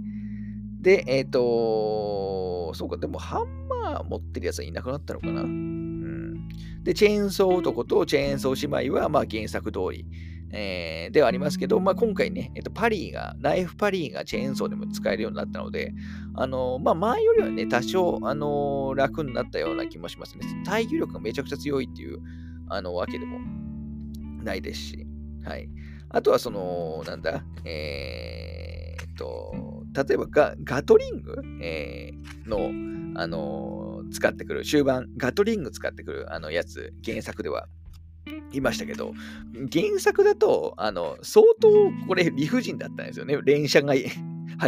で、えっ、ー、と、そうか、でもハンマー持ってるやつはいなくなったのかな？うん。で、チェーンソー男とチェーンソー姉妹は、まあ原作通り、えー、ではありますけど、まあ今回ね、えっ、と、パリーが、ナイフパリーがチェーンソーでも使えるようになったので、あのまあ前よりはね、多少、あの楽になったような気もしますね。耐久力がめちゃくちゃ強いっていう、あの、わけでもないですし、はい。あとはその、なんだ、えー、っと、例えばガガトリング、えー、の、あのー、使ってくる、終盤、ガトリング使ってくるあのやつ、原作ではいましたけど、原作だと、あの、相当これ理不尽だったんですよね。連射が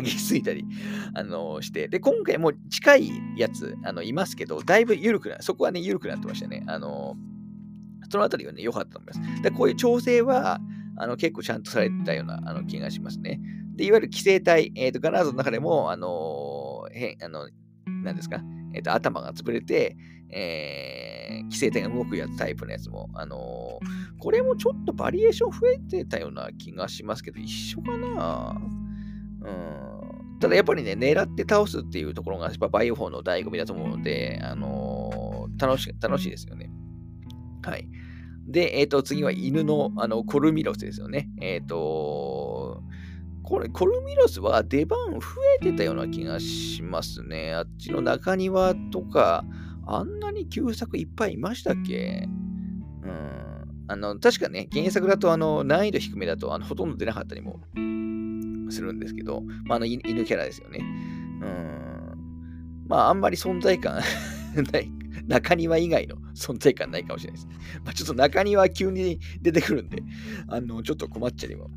激しすぎたり、あのして。で、今回も近いやつ、あの、いますけど、だいぶ緩くな、そこはね、緩くなってましたね。あのそのあたりはね、良かったと思います。で、こういう調整は、あの結構ちゃんとされてたようなあの気がしますね。で、いわゆる規制隊、えーと、ガナーズの中でも、あのー、へあの、何ですか、えっ、と、頭が潰れて、えー、規制体が動くやつタイプのやつも、あのー、これもちょっとバリエーション増えてたような気がしますけど、一緒かなうん。ただやっぱりね、狙って倒すっていうところが、やっぱバイオフォンの醍醐味だと思うので、あのー、楽し楽しいですよね。はい。で、えっ、ー、と、次は犬の、あの、コルミロスですよね。えっ、ー、と、これ、コルミロスは出番増えてたような気がしますね。あっちの中庭とか、あんなに旧作いっぱいいましたっけ？うん。あの、確かね、原作だと、あの、難易度低めだと、あの、ほとんど出なかったりもするんですけど、まあ、あの、犬キャラですよね。うん。まあ、あんまり存在感 ない中庭以外の存在感ないかもしれないです。まあ、ちょっと中庭急に出てくるんで、あの、ちょっと困っちゃりも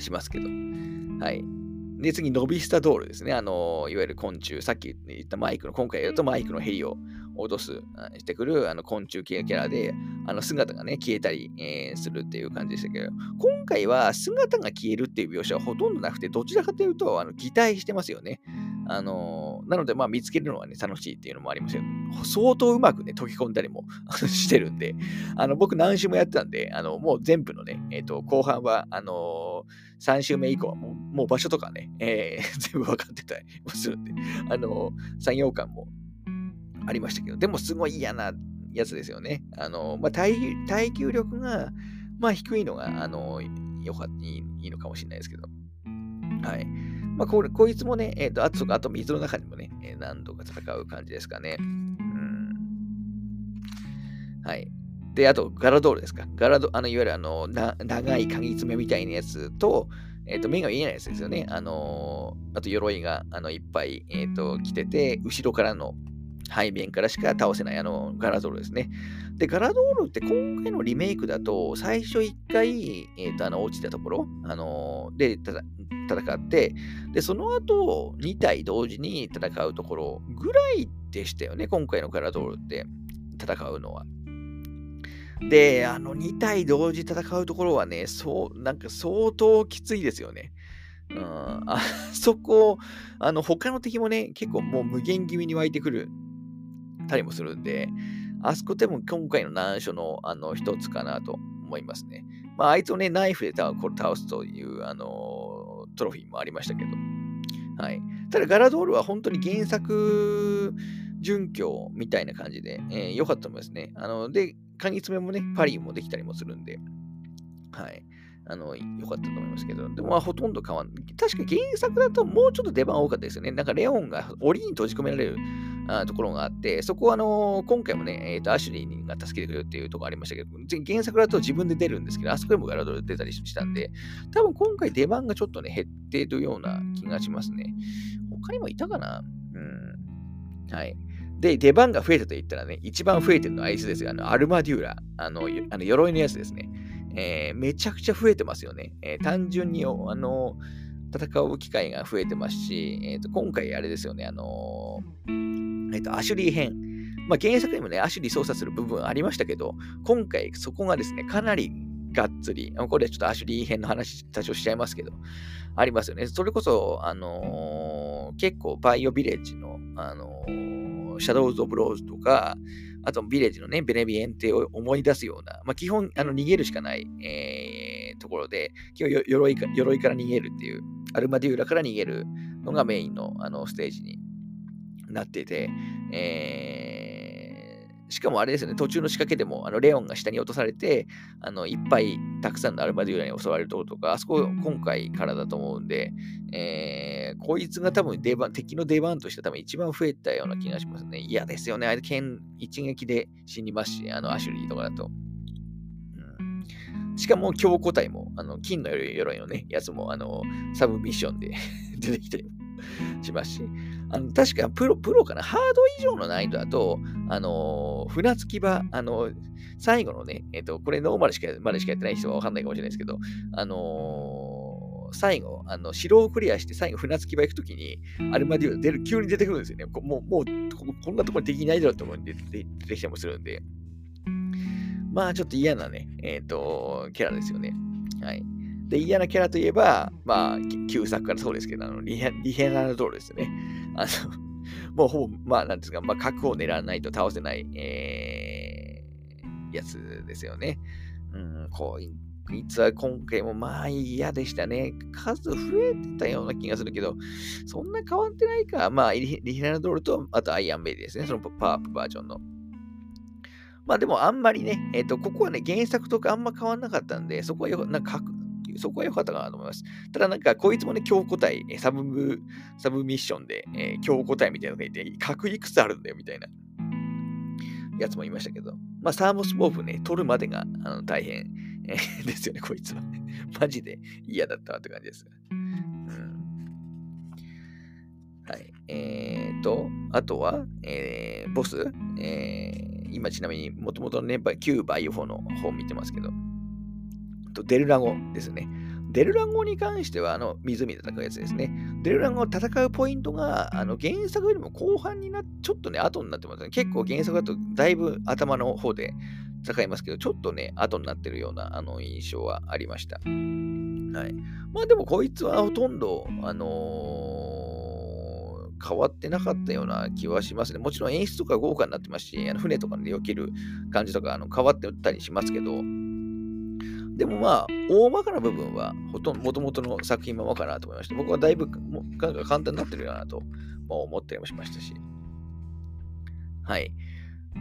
しますけど。はい。で、次、ノビスタドールですね。あの、いわゆる昆虫、さっき言ったマイクの、今回やるとマイクのヘリを落とす、してくるあの昆虫系キャラで、あの姿がね、消えたり、えー、するっていう感じでしたけど、今回は姿が消えるっていう描写はほとんどなくて、どちらかというと、あの擬態してますよね。あのなので、まあ、見つけるのはね、楽しいっていうのもありますよ。相当うまくね、溶き込んだりもしてるんで、あの、僕何週もやってたんで、あの、もう全部のね、えっ、ー、と、後半は、あのー、3週目以降はもう、もう場所とかね、えー、全部分かってたりもするんで、あのー、作業感もありましたけど、でもすごい嫌なやつですよね。あのまあ、耐耐久力が、まあ、低いのが、あのよかいいいいのかもしれないですけど、はい。まあ、これ、こいつもね、えっ、ー、と、あと、あと水の中にもね、えー、何度か戦う感じですかね。うん。はい。で、あと、ガラドールですか。ガラド、あの、いわゆるあの、な長い鍵爪みたいなやつと、えっ、ー、と、目が見えないやつですよね。あのあと、鎧が、あの、いっぱい、えっ、と、着てて、後ろからの、背面からしか倒せないあのガラドールですね。で、ガラドールって今回のリメイクだと、最初1回、えーと、あの落ちたところ、あのー、で戦って、で、その後2体同時に戦うところぐらいでしたよね、今回のガラドールって戦うのは。で、あの2体同時戦うところはね、そう、なんか相当きついですよね。うん、あそこ、あの他の敵もね、結構もう無限気味に湧いてくるたりもするんで、あそこでも今回の難所のあの一つかなと思いますね。まあ、あいつをね、ナイフで倒すという、あのトロフィーもありましたけど。はい。ただ、ガラドールは本当に原作準拠みたいな感じで、えー、かったと思いますね。あの、で、カニ爪もね、パリもできたりもするんで、はい。あの、良かったと思いますけど、でも、まあ、ほとんど変わんない。確か原作だともうちょっと出番多かったですよね。なんか、レオンが檻に閉じ込められるところがあって、そこはあの今回もね、えーと、アシュリーが助けてくれるっていうところありましたけど、原作だと自分で出るんですけど、あそこでもガラドル出たりしたんで、多分今回出番がちょっとね、減っているような気がしますね。他にもいたかな？うん。はい。で、出番が増えたと言ったらね、一番増えてるのはあいつですよ。あの、アルマデューラ。あの、あの鎧のやつですね。えー、めちゃくちゃ増えてますよね。えー、単純に、あの、戦う機会が増えてますし、えーと、今回あれですよね、あのえっ、ー、と、アシュリー編。まあ、原作にもね、アシュリー操作する部分ありましたけど、今回そこがですね、かなりがっつり、これはちょっとアシュリー編の話多少しちゃいますけど、ありますよね。それこそ、あのー、結構バイオビレッジの、あのー、シャドウズ・オブ・ローズとか、あとビレッジのね、ベネビエンテを思い出すような、まあ、基本、あの逃げるしかない、えー、ところで、基本鎧か鎧から逃げるっていう、アルマデューラから逃げるのがメインのあのステージになってて、えー、しかもあれですよね、途中の仕掛けでも、あのレオンが下に落とされて、あのいっぱいたくさんのアルマデューラに襲われるところとか、あそこ今回からだと思うんで、えー、こいつが多分出番、敵の出番として多分一番増えたような気がしますね。嫌ですよね。あれ、剣一撃で死にますし、あのアシュリーとかだと。しかも強固体も、あの金の鎧のね、やつも、あの、サブミッションで 出てきたりしますし、あの確かプロ、プロかな、ハード以上の難易度だと、あの、船着き場、あの、最後のね、えっ、と、これノーマルしか、までしかやってない人はわかんないかもしれないですけど、あの最後、あの、城をクリアして最後船着き場行くときに、アルマディオ出る、急に出てくるんですよね。もう、もう、こんなところできないだろうと思うんで、出てきたりもするんで、まあ、ちょっと嫌なね、えっ、ー、と、キャラですよね。はい。で、嫌なキャラといえば、まあ、旧作からそうですけど、あのリヘリヘナルドールですよね。あの、もうほぼ、まあ、なんですか、まあ、核を狙わないと倒せない、えー、やつですよね。うん、こう、いつは今回もまあ嫌でしたね。数増えてたような気がするけど、そんな変わってないか。まあ、リヒナルドールと、あとアイアンベイですね。そのパワーアップバージョンの。まあでもあんまりね、えっ、ー、と、ここはね、原作とかあんま変わんなかったんで、そこはよ、なんか、そこは良かったかなと思います。ただなんか、こいつもね、強固体、サブ、サブミッションで、えー、強固体みたいなのがいて、核いくつあるんだよ、みたいなやつもいましたけど、まあ、サーモスポーフね、取るまでがあの大変、えー、ですよね、こいつは。マジで嫌だったわって感じです。うん。はい。えーと、あとは、えー、ボス、えー今ちなみにもともとのね、旧バイオ4の本見てますけど、とデルラゴですね。デルラゴに関しては、あの、湖で戦うやつですね。デルラゴを戦うポイントが、あの、原作よりも後半になってちょっとね、後になってますね。結構原作だとだいぶ頭の方で戦いますけど、ちょっとね、後になってるような、あの、印象はありました。はい。まあでも、こいつはほとんど、あのー変わってなかったような気はしますね。もちろん演出とか豪華になってますし、あの船とかで避ける感じとかあの変わってたりしますけど、でもまあ、大まかな部分は、ほとんど、もともとの作品ままかなと思いました。僕はだいぶ、も簡単になってるよなと、まあ、思ったりもしましたし。はい。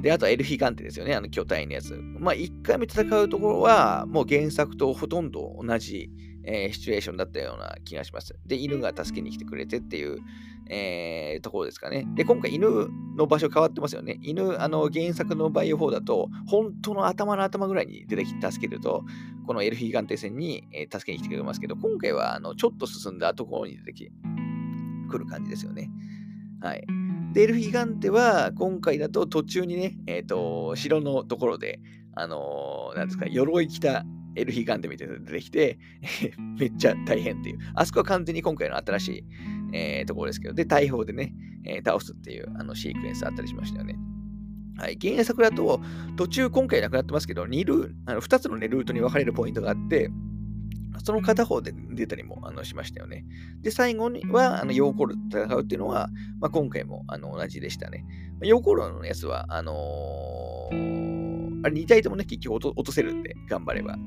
で、あとはエルヒガンテですよね、あの巨体のやつ。まあ、1回目戦うところは、もう原作とほとんど同じ、えー、シチュエーションだったような気がします。で、犬が助けに来てくれてっていう、えー、ところですかね。で、今回犬の場所変わってますよね。犬、あの、原作のバイオ4だと、本当の頭の頭ぐらいに出てきて助けると、このエルフィガンテ戦に、えー、助けに来てくれますけど、今回は、あの、ちょっと進んだところに出てきくる感じですよね。はい。で、エルフィガンテは、今回だと途中にね、えっ、ー、と、城のところで、あのー、なんですか、鎧着たエルフィガンテみたいなのが出てきて、めっちゃ大変っていう。あそこは完全に今回の新しい、えー、ところですけど、で、大砲でね、えー、倒すっていうあのシークエンスあったりしましたよね。はい、原作だと、途中今回なくなってますけど、2, ルあの2つの、ね、ルートに分かれるポイントがあって、その片方で出たりもあのしましたよね。で、最後には、あのヨーコールと戦うっていうのは、まあ、今回もあの同じでしたね。ヨーコールのやつは、あのー、あれ2体ともね、結局落とせるんで、頑張れば。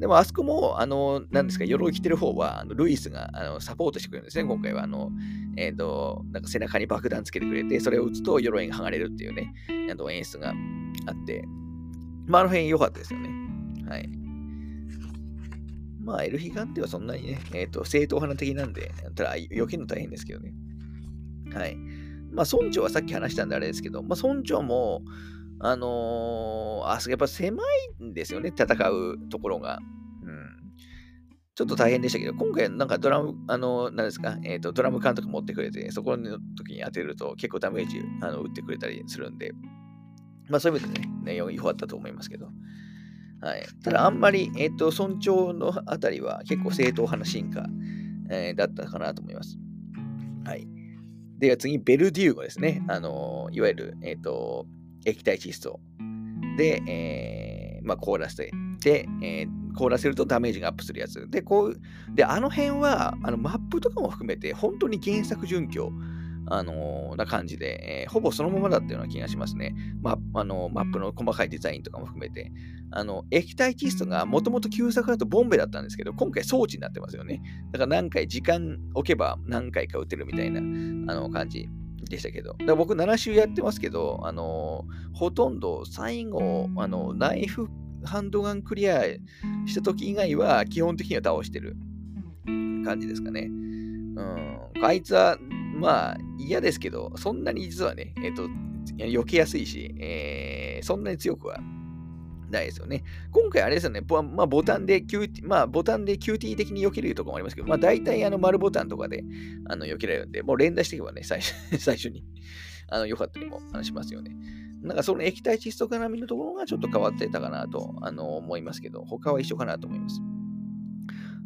でも、あそこも、あの、なんですか、鎧着てる方は、あのルイスがあのサポートしてくれるんですね、今回は。あの、えっ、ー、と、なんか背中に爆弾つけてくれて、それを撃つと鎧が剥がれるっていうね、あの演出があって、まあ、あの辺良かったですよね。はい。まあ、エルヒガンテはそんなにね、えっ、ー、と、正統派な敵なんで、ただ、避けるの大変ですけどね。はい。まあ、村長はさっき話したんであれですけど、まあ、村長も、あのー、あそこやっぱ狭いんですよね、戦うところが。うん。ちょっと大変でしたけど、今回なんかドラム、あのー、なんですか、えっ、ー、と、ドラム缶とか持ってくれて、そこの時に当てると結構ダメージあの打ってくれたりするんで、まあそういう意味でね、ね良かったと思いますけど。はい。ただあんまり、えっ、と、尊重のあたりは結構正統派な進化、えだったかなと思います。はい。では次、ベルデューゴですね。あのいわゆる、えっ、と、液体窒素で、えー、まあ、凍らせて、えー、凍らせるとダメージがアップするやつ。で、こう、で、あの辺は、あのマップとかも含めて、本当に原作準拠、あのー、な感じで、えー、ほぼそのままだったような気がしますね。まあのマップの細かいデザインとかも含めて。あの液体窒素がもともと旧作だとボンベだったんですけど、今回装置になってますよね。だから何回、時間置けば何回か打てるみたいなあの感じでしたけど。だ僕7週やってますけど、あのー、ほとんど最後、あの、ナイフハンドガンクリアした時以外は基本的には倒してる感じですかね。うん。あいつは、まあ嫌ですけど、そんなに実はね、えっ、ー、と、避けやすいし、えー、そんなに強くはないですよね。今回あれですよね、まあ、ボタンで QT、まあ、ボタンで QT 的に避けるとこもありますけど、まあ、大体あの丸ボタンとかであの避けられるんで、もう連打していけばね、最初 最初にあの良かったりもしますよね。なんかその液体窒素絡みのところがちょっと変わってたかなとあの思いますけど、他は一緒かなと思います。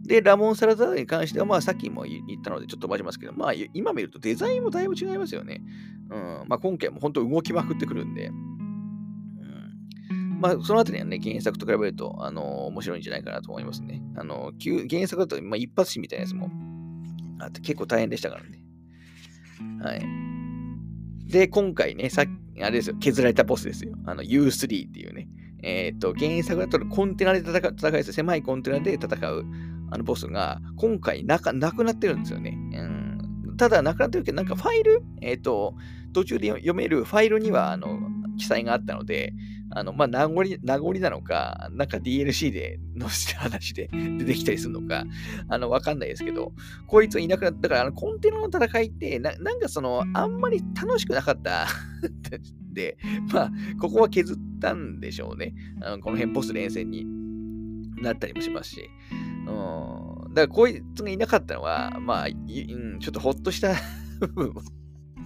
で、ラモンサラダに関しては、まあさっきも言ったのでちょっと待ちますけど、まあ今見るとデザインもだいぶ違いますよね。うん。まあ今回も本当動きまくってくるんで、まあ、そのあたりはね、原作と比べると、あのー、面白いんじゃないかなと思いますね。あのー、原作だと、まあ、一発詞みたいなやつもあって結構大変でしたからね。はい。で、今回ね、さっき、あれですよ、削られたボスですよ。あの U3 っていうね。えっ、ー、と、原作だとコンテナで戦う、戦いす狭いコンテナで戦うあのボスが、今回なかなくなってるんですよね。うん、ただ、なくなってるけど、なんかファイル、えっ、と、途中で読めるファイルには、あの、記載があったので、あの、まあ、名残、名残なのか、なんか DLC で載せた話で出てきたりするのか、あの、わかんないですけど、こいついなくなった、から、あの、コンテナの戦いって、ななんかその、あんまり楽しくなかった で、まあ、ここは削ったんでしょうね。あのこの辺ポス連戦になったりもしますし。うん、だから、こいつがいなかったのは、まあ、うん、ちょっとほっとした部分も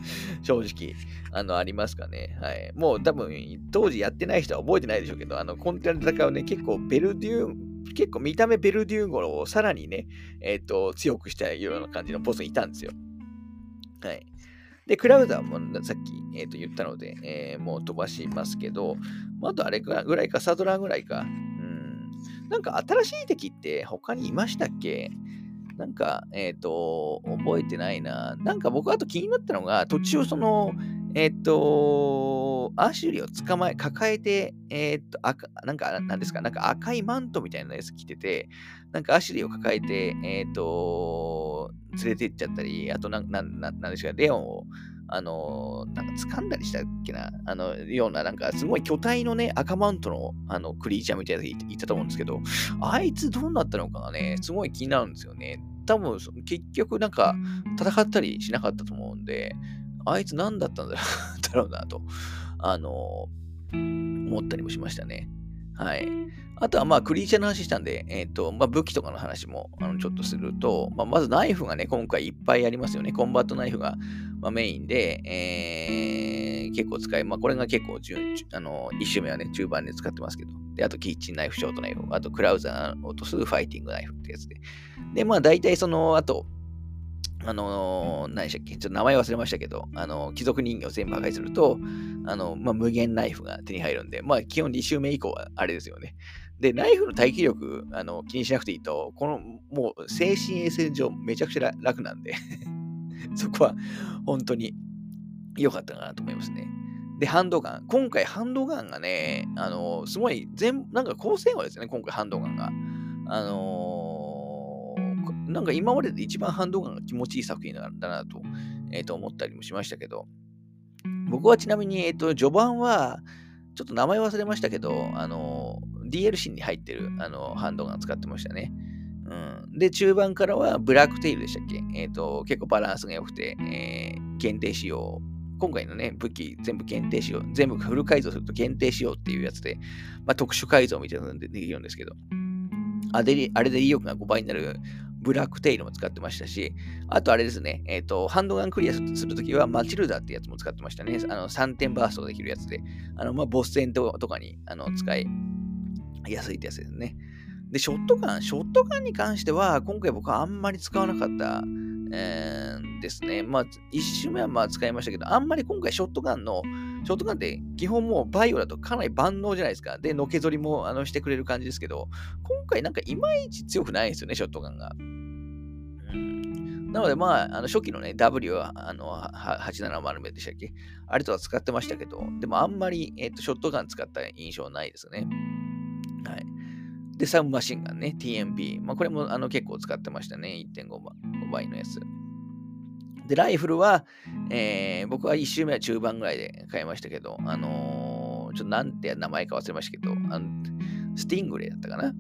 正直、あの、ありますかね。はい。もう多分、当時やってない人は覚えてないでしょうけど、あの、コンテナで戦うね、結構ベルデュー、結構見た目ベルデューゴロをさらにね、えっ、ー、と、強くしたような感じのボスがいたんですよ。はい。で、クラウダーもさっき、えー、と言ったので、えー、もう飛ばしますけど、まあとあれぐらいか、サドラーぐらいか。うん。なんか新しい敵って他にいましたっけ？なんか、えっ、ー、と、覚えてないな。なんか僕あと気になったのが、途中その、えっ、ー、と、アシュリーを捕まえ、抱えて、えっ、ー、と、赤、なんか、なんですか、なんか赤いマントみたいなやつ着てて、なんかアシュリーを抱えて、えっ、と、連れて行っちゃったり、あとなん、なん、なんですか、レオンを、あの、なんか掴んだりしたっけな、あの、ような、なんかすごい巨体のね、赤マントのあのクリーチャーみたいなやついたと思うんですけど、あいつどうなったのかがね、すごい気になるんですよね。多分、結局なんか戦ったりしなかったと思うんで、あいつ何だったんだろうなと、あの、思ったりもしましたね。はい。あとは、まあ、クリーチャーの話したんで、えっ、ー、と、まあ、武器とかの話も、あの、ちょっとすると、まあ、まずナイフがね、今回いっぱいありますよね。コンバットナイフが、まあ、メインで、えー、結構使い、まあ、これが結構、あの、1周目はね、中盤で使ってますけど。で、あと、キッチンナイフ、ショートナイフ、あと、クラウザーを落とすファイティングナイフってやつで。で、まあ、大体その、あと、あの、何でしたっけ？ちょっと名前忘れましたけど、あの、貴族人形を全部破壊すると、あの、まあ、無限ナイフが手に入るんで、まあ、基本2周目以降はあれですよね。で、ナイフの耐久力、あの、気にしなくていいと、この、もう、精神衛生上めちゃくちゃ楽なんで そこは、本当に良かったかなと思いますね。で、ハンドガン。今回、ハンドガンがね、あの、すごい、全、なんか高性能ですね、今回、ハンドガンが。あのー、なんか今までで一番ハンドガンが気持ちいい作品なんだなと、え、ー、と、思ったりもしましたけど、僕はちなみに、えっ、と、序盤は、ちょっと名前忘れましたけど、あの DLC に入ってるあのハンドガン使ってましたね。うん、で、中盤からはブラックテイルでしたっけ？えっ、ー、と、結構バランスが良くて、えー、限定仕様。今回のね、武器全部限定仕様。全部フル改造すると限定仕様っていうやつで、まあ、特殊改造みたいなのでできるんですけど、あれあれで威力が5倍になるブラックテイルも使ってましたし、あとあれですね、えっ、ー、と、ハンドガンクリアするときはマチルダってやつも使ってましたね。あの、3点バーストできるやつで、あの、まあ、ボス戦とかにあの使い安いってやつですね。で、ショットガン、ショットガンに関しては、今回僕はあんまり使わなかった、えー、ですね。まあ、一周目はまあ使いましたけど、あんまり今回ショットガンの、ショットガンって基本もうバイオだとかなり万能じゃないですか。で、のけぞりもあのしてくれる感じですけど、今回なんかいまいち強くないですよね、ショットガンが。なので、まあ、あの初期のね、W は、あの、870名でしたっけ？あれとは使ってましたけど、でもあんまり、えっ、と、ショットガン使った印象ないですね。はい。で、サブマシンガンね、TMP。まあ、これもあの結構使ってましたね。1.5倍のやつ。で、ライフルは、えー、僕は1周目は中盤ぐらいで買いましたけど、あのー、ちょっとなんて名前か忘れましたけど、あのスティングレイだったかな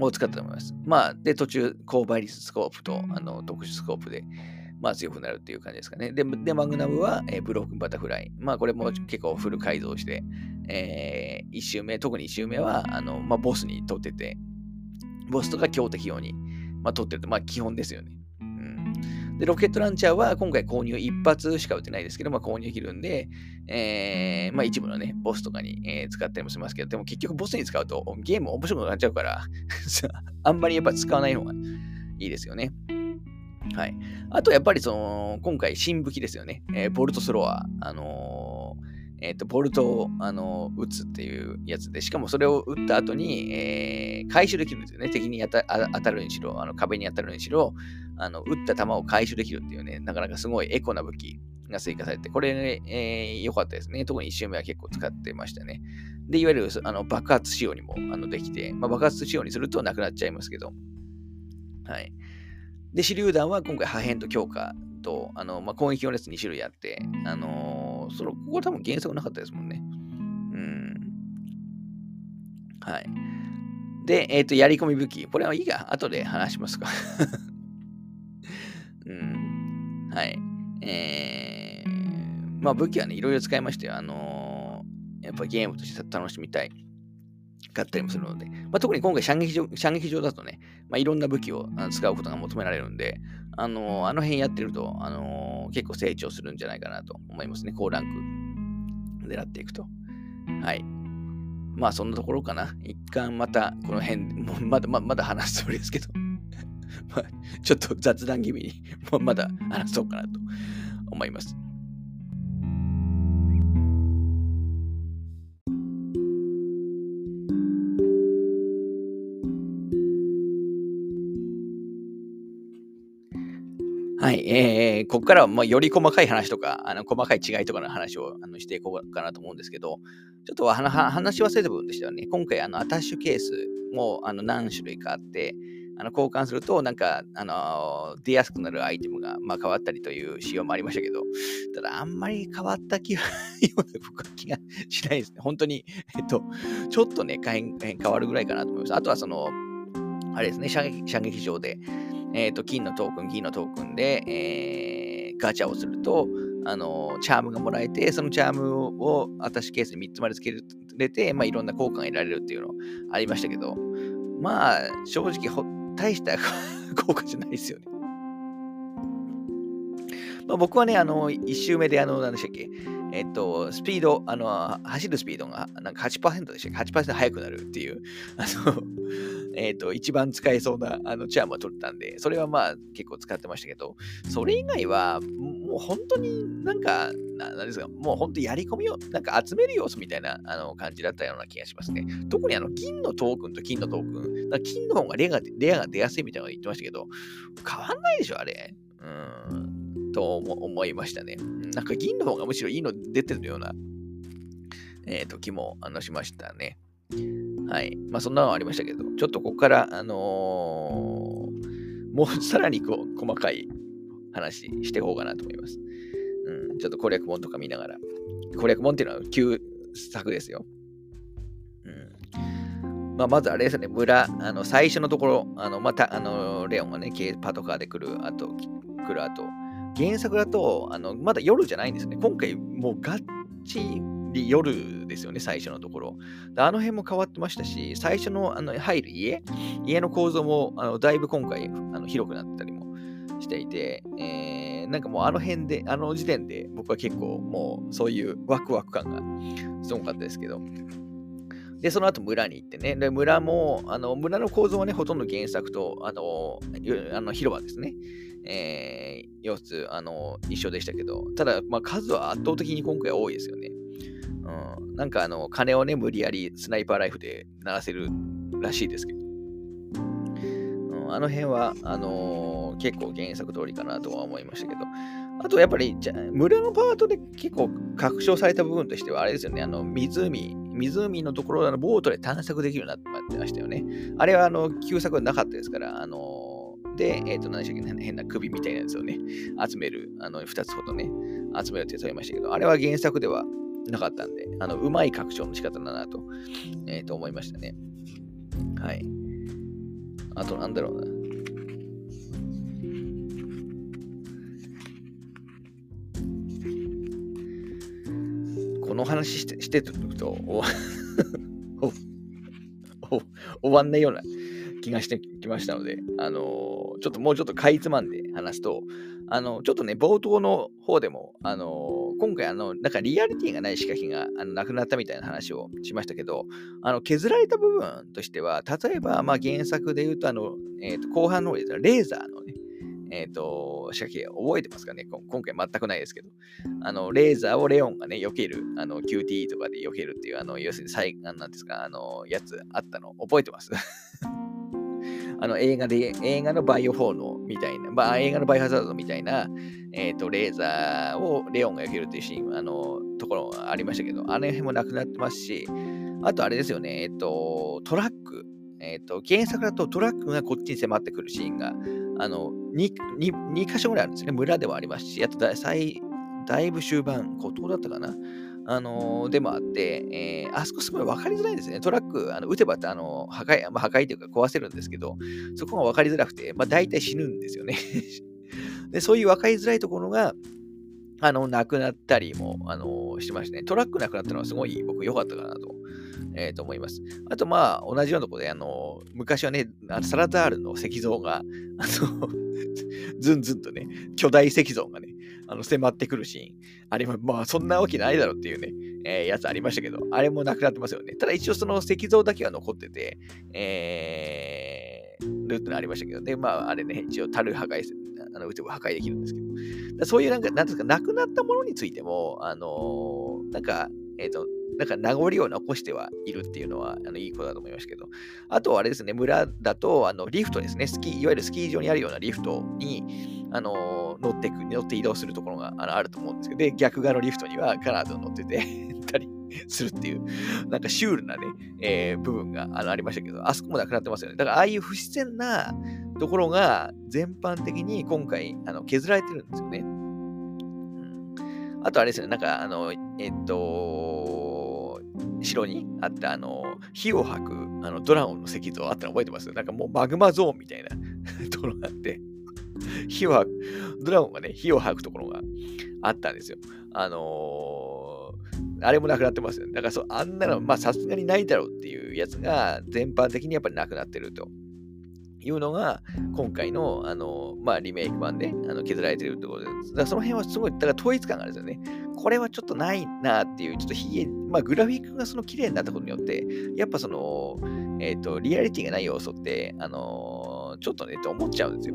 を使ったと思います。まあ、で、途中、高倍率スコープとあの特殊スコープで、まあ、強くなるっていう感じですかね。で、でマグナムは、えー、ブロークンバタフライ。まあ、これも結構フル改造して、えー、1周目、特に1周目は、あの、まあ、ボスに取ってて、ボスとか強敵用に、まあ、取ってると、まあ、基本ですよね。うん。で、ロケットランチャーは今回購入一発しか打てないですけど、まあ、購入できるんで、えー、まあ、一部のね、ボスとかに、えー、使ったりもしますけど、でも結局ボスに使うとゲーム面白くなっちゃうから あんまりやっぱ使わない方がいいですよね。はい。あと、やっぱりその、今回、新武器ですよね。えー、ボルトスロア。あのー、えっ、ー、と、ボルトを、あの撃つっていうやつで、しかもそれを撃った後に、えー、回収できるんですよね。敵に当た当たるにしろ、あの壁に当たるにしろ、あの撃った弾を回収できるっていうね、なかなかすごいエコな武器が追加されて、これね、えー、良かったですね。特に1周目は結構使ってましたね。で、いわゆるあの爆発仕様にもあのできて、まあ、爆発仕様にするとなくなっちゃいますけど、はい。で、手榴弾は今回破片と強化と、あの、まあ、攻撃用のやつ2種類あって、あのー、その、ここ多分原則なかったですもんね。うん。はい。で、えっ、ー、と、やり込み武器。これはいいか。後で話しますか。うん。はい。えー、まあ武器はね、いろいろ使いましたよ。あのー、やっぱゲームとして楽しみたい。買ったりもするので、まあ、特に今回射撃場、射撃場だとね、まあ、いろんな武器を使うことが求められるんで、あのー、あの辺やってると、あのー、結構成長するんじゃないかなと思いますね。高ランク狙っていくと。はい。まあそんなところかな。一貫またこの辺、もうまだままだ話すつもりですけど まあ、ちょっと雑談気味にまだ話そうかなと思います。はい、えー、ここからは、まあ、より細かい話とか、あの細かい違いとかの話をあのしていこうかなと思うんですけど、ちょっと話し忘れた部分でしたよね。今回、あのアタッシュケースもあの何種類かあって、あの交換すると、なんか、あの出やすくなるアイテムが、まあ、変わったりという仕様もありましたけど、ただ、あんまり変わった気がような気がしないですね。本当に、えっと、ちょっとね、変わるぐらいかなと思います。あとは、その、あれですね、射撃射撃場で、えっ、ー、と、金のトークン、銀のトークンで、えー、ガチャをすると、あの、チャームがもらえて、そのチャームをアタッシュケースに3つまでつけれて、まあ、いろんな効果が得られるっていうのありましたけど、まあ、正直ほ、大した 効果じゃないですよね。まあ、僕はね、あの、1周目で、あの、何でしたっけ、えっと、スピード、あの、走るスピードがなんか8%でしたっけ ?8% 速くなるっていう、あの、えっと、一番使えそうなあのチャームを取ったんで、それはまあ結構使ってましたけど、それ以外は、もう本当になんか、なんですか、もう本当やり込みを、なんか集める要素みたいなあの感じだったような気がしますね。特にあの、銀のトークンと金のトークン、金の方がレアがレアが出やすいみたいなの言ってましたけど、変わんないでしょ、あれ。うん。と思いましたね。なんか銀の方がむしろいいの出てるような、えー、時もあのしましたね。はい。まあそんなのありましたけど、ちょっとここから、あのー、もうさらにこう細かい話していこうかなと思います。うん、ちょっと攻略本とか見ながら。攻略本っていうのは旧作ですよ。うんまあ、まずあれですね、村、あの最初のところ、あのまた、あのレオンがね、パトカーで来る、あと、来る後、原作だと、あの、まだ夜じゃないんですね。今回、もうガッチリ夜ですよね、最初のところ。あの辺も変わってましたし、最初のあの入る家、家の構造もあのだいぶ今回あの広くなったりもしていて、えー、なんかもうあの辺で、あの時点で僕は結構もうそういうワクワク感がすごかったですけど、で、その後村に行ってね、で村も、あの村の構造はね、ほとんど原作と、あの、あの広場ですね。えー、様子、あの、一緒でしたけど、ただ、まあ、数は圧倒的に今回多いですよね。うん、なんか、あの、金をね、無理やりスナイパーライフで鳴らせるらしいですけど、うん、あの辺は、あのー、結構原作通りかなとは思いましたけど、あと、やっぱり、じゃ村のパートで結構確証された部分としては、あれですよね、あの、湖、湖のところのボートで探索できるようになってましたよね。あれは、あの、旧作はなかったですから、あのーで、えっ、ー、と、何でしたっけ、変な首みたいなやつをね、集める、あの、2つほどね、集めるって言いましたけど、あれは原作ではなかったんで、あの、うまい拡張の仕方だなと、えっ、ー、と、思いましたね。はい。あと、なんだろうな。この話してしてると、お お終わんないような気がしてきましたので、あのー、ちょっともうちょっとかいつまんで話すと、あの、ちょっとね、冒頭の方でも、あのー、今回、あの、なんかリアリティがない仕掛けがあのなくなったみたいな話をしましたけど、あの、削られた部分としては、例えば、まあ、原作で言うと、あの、えっ、ー、と、後半の方でレーザーのね、えっ、と、仕掛け覚えてますかね？今回全くないですけど。あの、レーザーをレオンがね、避ける、あの、QT とかで避けるっていう、あの、要するに最、なんですか、あの、やつあったの、覚えてます？あの映画で、映画のバイオフォーノみたいな、まあ、映画のバイオハザードみたいな、えっ、ー、と、レーザーをレオンが避けるっていうシーン、あの、ところがありましたけど、あの辺もなくなってますし、あとあれですよね、えっ、ー、と、トラック。えっ、ー、と、原作だとトラックがこっちに迫ってくるシーンが、あの、2, 2, 2箇所ぐらいあるんですね。村ではありますし、あとだだいぶ終盤、孤島だったかな。あのー、でもあって、えー、あそこすごい分かりづらいですね。トラック、あの撃てばあの破壊、まあ、破壊というか壊せるんですけど、そこが分かりづらくて、まあ、大体死ぬんですよね で。そういう分かりづらいところが、あの、なくなったりも、あのー、しましたね。トラックなくなったのはすごい僕良かったかなと。えー、と思います。あと、まあ、同じようなところで、あの、昔はね、あのサラダールの石像が、あの、ずんずんとね、巨大石像がね、あの迫ってくるシーンあれも、まあそんなわけないだろうっていうね、えー、やつありましたけど、あれもなくなってますよね。ただ一応その石像だけは残ってて、えー、ルートのありましたけど、ね、まああれね、一応樽破壊する、あの、打てば破壊できるんですけど、そういうなんか、なんですか、なくなったものについても、あのー、なんか、えっ、ー、と、なんか名残を残してはいるっていうのはあのいいことだと思いましたけど、あとはあれですね、村だとあのリフトですね、スキー、いわゆるスキー場にあるようなリフトにあの乗ってく乗って移動するところがあのあると思うんですけど、で、逆側のリフトにはカナダを乗ってて たりするっていう、なんかシュールなね、えー、部分があのありましたけど、あそこもなくなってますよね。だからああいう不自然なところが全般的に今回あの削られてるんですよね。うん、あとあれですね、なんかあの、えっと、城にあったあの火を吐くあのドラゴンの石像あったの覚えてます？なんかもうマグマゾーンみたいな ところがあって、火を吐く、ドラゴンがね、火を吐くところがあったんですよ。あのー、あれもなくなってますよね。だからそう、あんなの、まあさすがにないだろうっていうやつが全般的にやっぱりなくなってると。いうのが、今回の、あの、まあ、リメイク版であの削られてるってことです。だからその辺はすごい、だから統一感があるんですよね。これはちょっとないなっていう、ちょっとひげ、まあ、グラフィックがその綺麗になったことによって、やっぱその、えっ、ー、と、リアリティがない要素って、あのー、ちょっとね、って思っちゃうんですよ。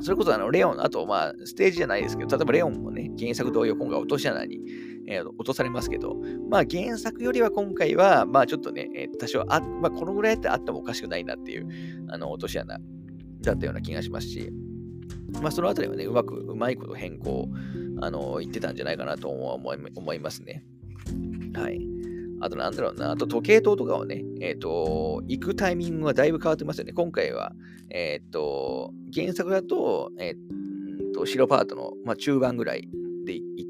それこそあのレオン、あとまあステージじゃないですけど、例えばレオンもね、原作同様今回落とし穴に、えー、落とされますけど、まあ原作よりは今回は、まあちょっとね、えー、多少あ、まあこのぐらいってあってもおかしくないなっていう、あの落とし穴だったような気がしますし、まあそのあたりはね、うまく、うまいこと変更、あの、言ってたんじゃないかなと思い思いますね。はい。あとなんだろうな、あと時計塔とかはね、えっ、ー、と、行くタイミングがだいぶ変わってますよね。今回は、えっ、ー、と、原作だと、えっ、ー、と、白パートの、まあ、中盤ぐらい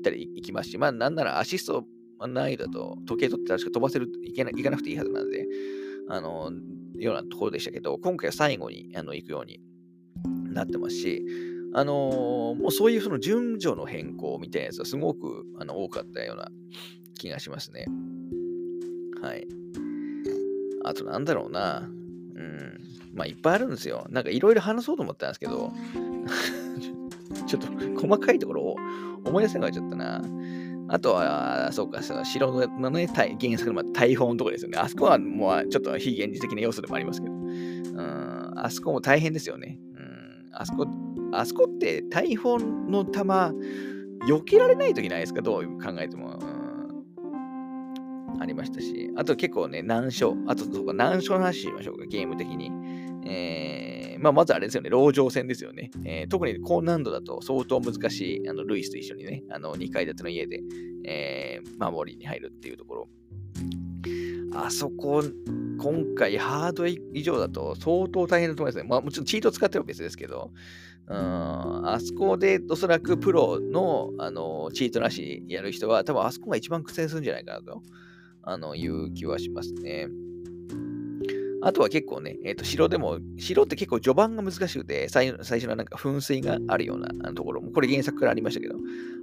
ったり行きますし、まあ、なんならアシスト難易度だと、時計塔って確か飛ばせる、いけな行かなくていいはずなので、あの、ようなところでしたけど、今回は最後にあの行くようになってますし、あのー、もうそういうその順序の変更みたいなやつはすごくあの多かったような気がしますね。はい。あとなんだろうな。うん。まあいっぱいあるんですよ。なんかいろいろ話そうと思ったんですけど、ちょっと細かいところを思い出せなくなっちゃったな。あとは、そうか、その城のね、原作の大砲のところですよね。あそこはもうちょっと非現実的な要素でもありますけど。うん、あそこも大変ですよね。うん、あそこ、あそこって大砲の弾、避けられないときないですか？どう考えても。うんありましたし、あと結構ね、難所、あとそうか難所の話しましょうか、ゲーム的に。えー、まあ、まずあれですよね、籠城戦ですよね。えー、特に高難度だと相当難しい、あのルイスと一緒にね、あの2階建ての家で、えー、守りに入るっていうところ。あそこ、今回ハード以上だと相当大変だと思いますね。まあもちろんチート使っては別ですけど、うん、あそこでおそらくプロのあのチートなしやる人は多分あそこが一番苦戦するんじゃないかなと。あの、いう気はしますね。あとは結構ね、えっ、ー、と、城でも、城って結構序盤が難しくて、最最初のなんか噴水があるようなところも、これ原作からありましたけど、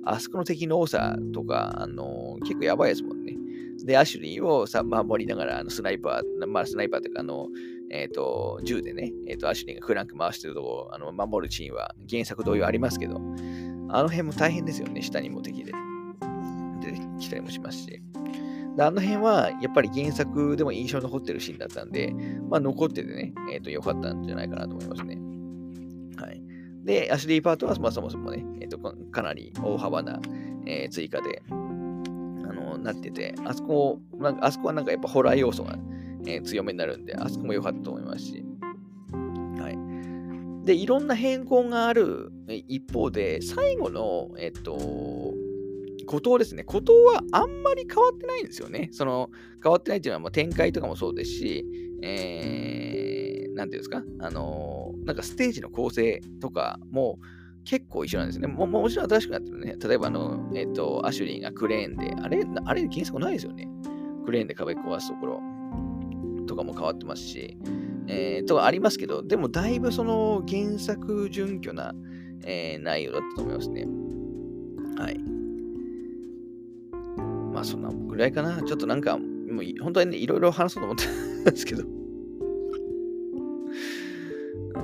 あそこの敵の多さとか、あのー、結構やばいですもんね。で、アシュリーをさ、守りながら、あのスナイパー、まあ、スナイパーというか、あの、えっ、ー、と、銃でね、えっ、と、アシュリーがクランク回してるところ、あの、守るシーンは原作同様ありますけど、あの辺も大変ですよね、下にも敵で。出てきたりもしますし。あの辺は、やっぱり原作でも印象に残ってるシーンだったんで、まあ、残っててね、えっ、ー、と、良かったんじゃないかなと思いますね。はい。で、アシュリーパートは、まあ、そもそもね、えっ、ー、と、かなり大幅な、えー、追加で、あの、なってて、あそこ、なんかあそこはなんかやっぱホラー要素が、え強めになるんで、あそこも良かったと思いますし、はい。で、いろんな変更がある一方で、最後の、えっと、孤島ですね。孤島はあんまり変わってないんですよね。その、変わってないっていうのは、もう展開とかもそうですし、えー、なんていうんですか、あのー、なんかステージの構成とかも結構一緒なんですね。ももちろん新しくなってるね。例えば、あの、えっ、ー、と、アシュリーがクレーンで、あれ、あれ、原則ないですよね。クレーンで壁壊すところとかも変わってますし、えー、とかありますけど、でもだいぶその原作準拠な、えー、内容だったと思いますね。はい。まあそんなぐらいかな。ちょっとなんか、もう本当にね、いろいろ話そうと思ったんですけど。うん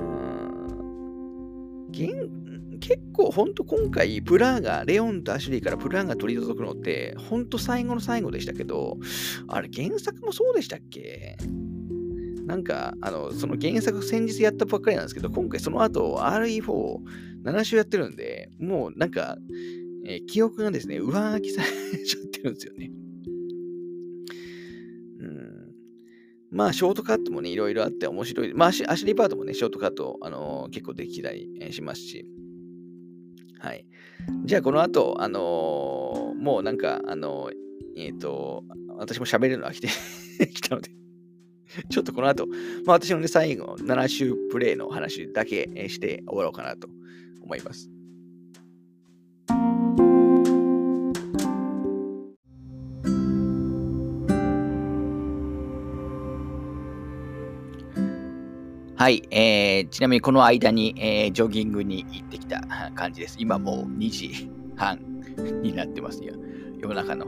結構本当今回プラーが、レオンとアシュリーからプラーが取り除くのって本当最後の最後でしたけど、あれ原作もそうでしたっけ？なんか、あの、その原作先日やったばっかりなんですけど、今回その後 RE4、7週やってるんで、もうなんか、えー、記憶がですね、上書きされちゃってるんですよね。まあ、ショートカットもね、いろいろあって面白い。まあ、アシリパートもね、ショートカット、あのー、結構できたりしますし。はい。じゃあ、この後、あのー、もうなんか、あのえっ、と、私も喋るのは 来てきたのでちょっとこの後、まあ、私のね、最後、7週プレイの話だけして終わろうかなと思います。はい、えー、ちなみにこの間に、えー、ジョギングに行ってきた感じです。今もう2時半になってますよ。夜中の。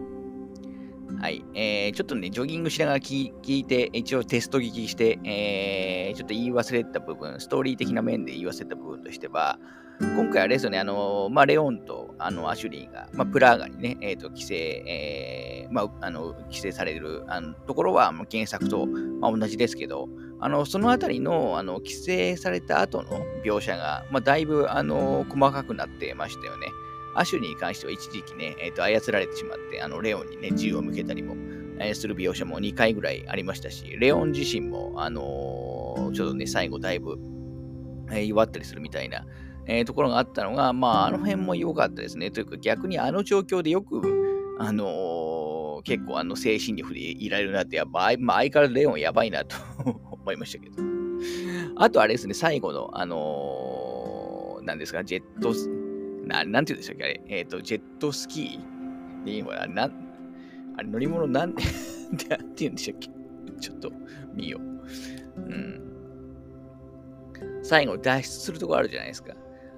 はい、えー、ちょっとね、ジョギングしながら聞いて、一応テスト聞きして、えー、ちょっと言い忘れた部分、ストーリー的な面で言い忘れた部分としては、今回あれですよね、あのまあ、レオンとあのアシュリーが、まあ、プラーガにね、えーと、規制、えーまあ、あの規制されるあのところは、まあ、原作と、まあ、同じですけど、あのそのあたりのあの規制された後の描写が、まあ、だいぶあの細かくなってましたよね。アシュに関しては一時期ね、えーと、操られてしまって、あのレオンにね、銃を向けたりも、えー、する描写も2回ぐらいありましたし、レオン自身も、あのー、ちょっとね、最後だいぶ、えー、弱ったりするみたいな、えー、ところがあったのが、まあ、あの辺も良かったですね。というか、逆にあの状況でよく、あの、結構あの精神力でいられるなって、やっぱ、まあ、相変わらずレオンやばいなと思いましたけど。あとあれですね、最後の、あのー、なんですか、ジェットス、ななんて言うんでしたっけあれ、えっ、ー、と、ジェットスキーでいいのかななんあれ、乗り物なん、なんて言うんでしたっけちょっと見よう。うん。最後、脱出するとこあるじゃないですか。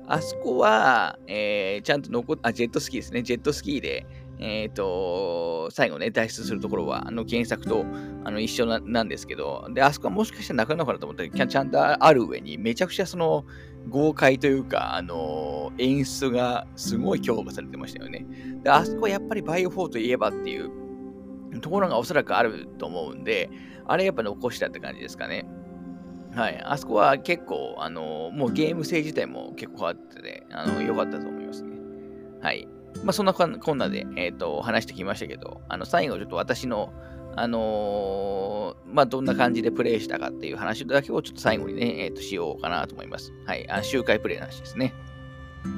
あそこは、えー、ちゃんと残っ、あ、ジェットスキーですね。ジェットスキーで、えっ、ー、と、最後ね、脱出するところは、あの原作とあの一緒なんですけど、で、あそこはもしかしたらなくなかなと思ったら、ちゃんとある上に、めちゃくちゃその豪快というか、あの演出がすごい強化されてましたよね。で、あそこはやっぱりバイオ4といえばっていうところがおそらくあると思うんで、あれやっぱ残したって感じですかね。はい。あそこは結構、あのもうゲーム性自体も結構変わってて、あの良かったと思いますね。はい。まあ、そんなこんなで、え、ー、と、話してきましたけど、あの、最後ちょっと私の、あのー、まあ、どんな感じでプレイしたかっていう話だけをちょっと最後にね、え、ー、と、しようかなと思います。はい。あ周回プレイの話ですね。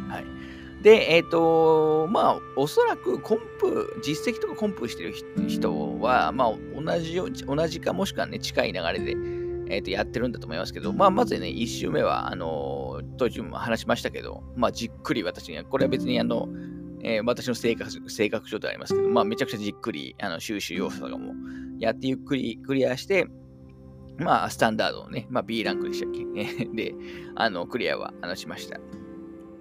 はい。で、えっ、と、まあ、おそらくコンプ、実績とかコンプしてる人は、まあ、同じ、同じかもしくはね、近い流れで、え、と、やってるんだと思いますけど、まあ、まずね、1周目は、あの途中も話しましたけど、まあ、じっくり私には、これは別にあの、えー、私の性格性格上ではありますけど、まあ、めちゃくちゃじっくりあの収集要素とかもやってゆっくりクリアして、まあ、スタンダードのね、まあ、B ランクでしたっけ？で、あの、クリアはあのしました。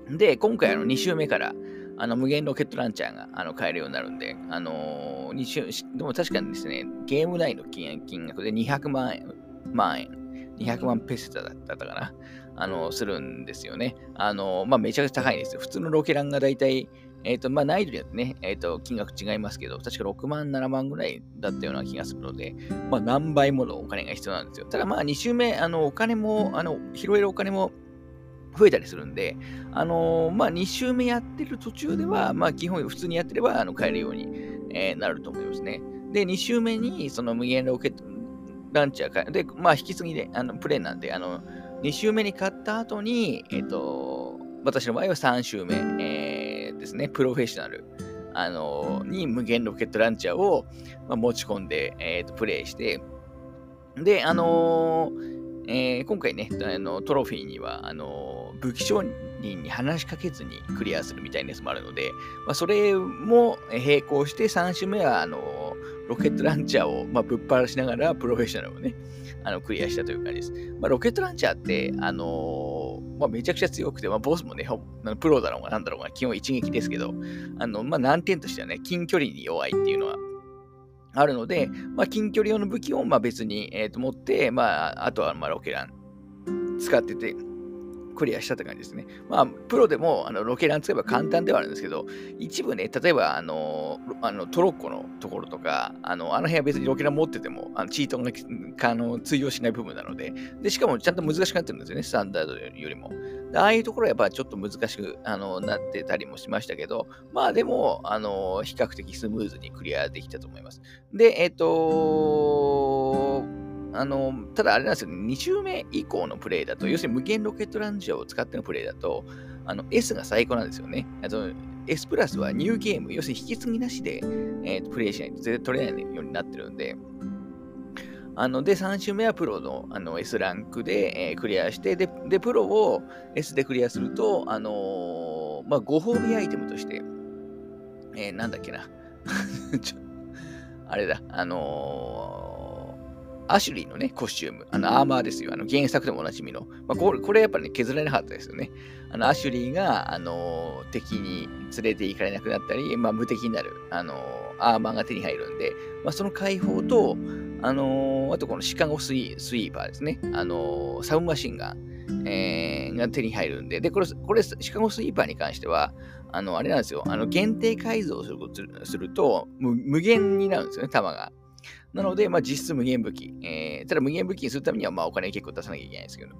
で、今回あの2周目から、あの無限ロケットランチャーがあの買えるようになるんで、あのー、週、でも確かにですね、ゲーム内の金額で200万円、万円、200万ペセタだったかな、あの、するんですよね。あの、まあ、めちゃくちゃ高いんですよ。普通のロケランがだいたいえっ、ー、と、まあ、内によってね、えっ、ー、と、金額違いますけど、確か6万、7万ぐらいだったような気がするので、まあ、何倍ものお金が必要なんですよ。ただ、まあ、2週目、あの、お金も、あの、拾えるお金も増えたりするんで、あの、まあ、2週目やってる途中では、まあ、基本普通にやってれば、あの、買えるように、えー、なると思いますね。で、2週目に、その無限ロケット、ランチャー買で、まあ、引き継ぎで、あの、プレイなんで、あの、2周目に勝った後に、えっ、ー、と、私の場合は3周目、えー、ですね、プロフェッショナル、あのに無限ロケットランチャーを、まあ、持ち込んで、えーと、プレイして、で、あのー、えー、今回ね、あのトロフィーには、あの武器商人に話しかけずにクリアするみたいなやつもあるので、まあ、それも並行して3周目は、あのロケットランチャーを、まあ、ぶっ放しながらプロフェッショナルをね、あのクリアしたという感じです。まあ、ロケットランチャーって、あのまあ、めちゃくちゃ強くて、まあ、ボスもね、プロだろうがなんだろうが、基本一撃ですけど、あのまあ、難点としてはね、近距離に弱いっていうのはあるので、まあ、近距離用の武器をまあ別に、えー、と持って、まあ、あとはまあロケラン使ってて、クリアしたって感じですね。まあ、プロでもあのロケラン使えば簡単ではあるんですけど、一部ね、例えばあのあのトロッコのところとか、あのあの辺は別にロケラン持ってても、あのチートがあの通用しない部分なのでで、しかもちゃんと難しくなってるんですよね、スタンダードよりも。ああいうところはやっぱちょっと難しくあのなってたりもしましたけど、まあでも、あの比較的スムーズにクリアできたと思います。で、えっ、ー、とあの、ただあれなんですよ、2周目以降のプレイだと、要するに無限ロケットランジャーを使ってのプレイだと、あの S が最高なんですよね。あと S プラスはニューゲーム、要するに引き継ぎなしで、えー、プレイしないと絶対取れないようになってるんで、あので、3周目はプロのあの S ランクで、えー、クリアしてで、で、プロを S でクリアすると、あのー、まあ、ご褒美アイテムとして、えー、なんだっけな。あれだ、あのアシュリーのね、コスチューム、あの、アーマーですよ。あの、原作でもおなじみの。まあ、これ、これやっぱりね、削られなかったですよね。あの、アシュリーが、あの、敵に連れて行かれなくなったり、まあ、無敵になる、あの、アーマーが手に入るんで、まあ、その解放と、あのあとこのシカゴスイスイーパーですね。あのサウンマシンガン、えー、が手に入るんで、で、これ、これ、シカゴスイーパーに関しては、あの、あれなんですよ。あの、限定改造するすると無限になるんですよね、弾が。なので、まあ、実質無限武器。えー、ただ無限武器にするためには、まあ、お金結構出さなきゃいけないんですけど、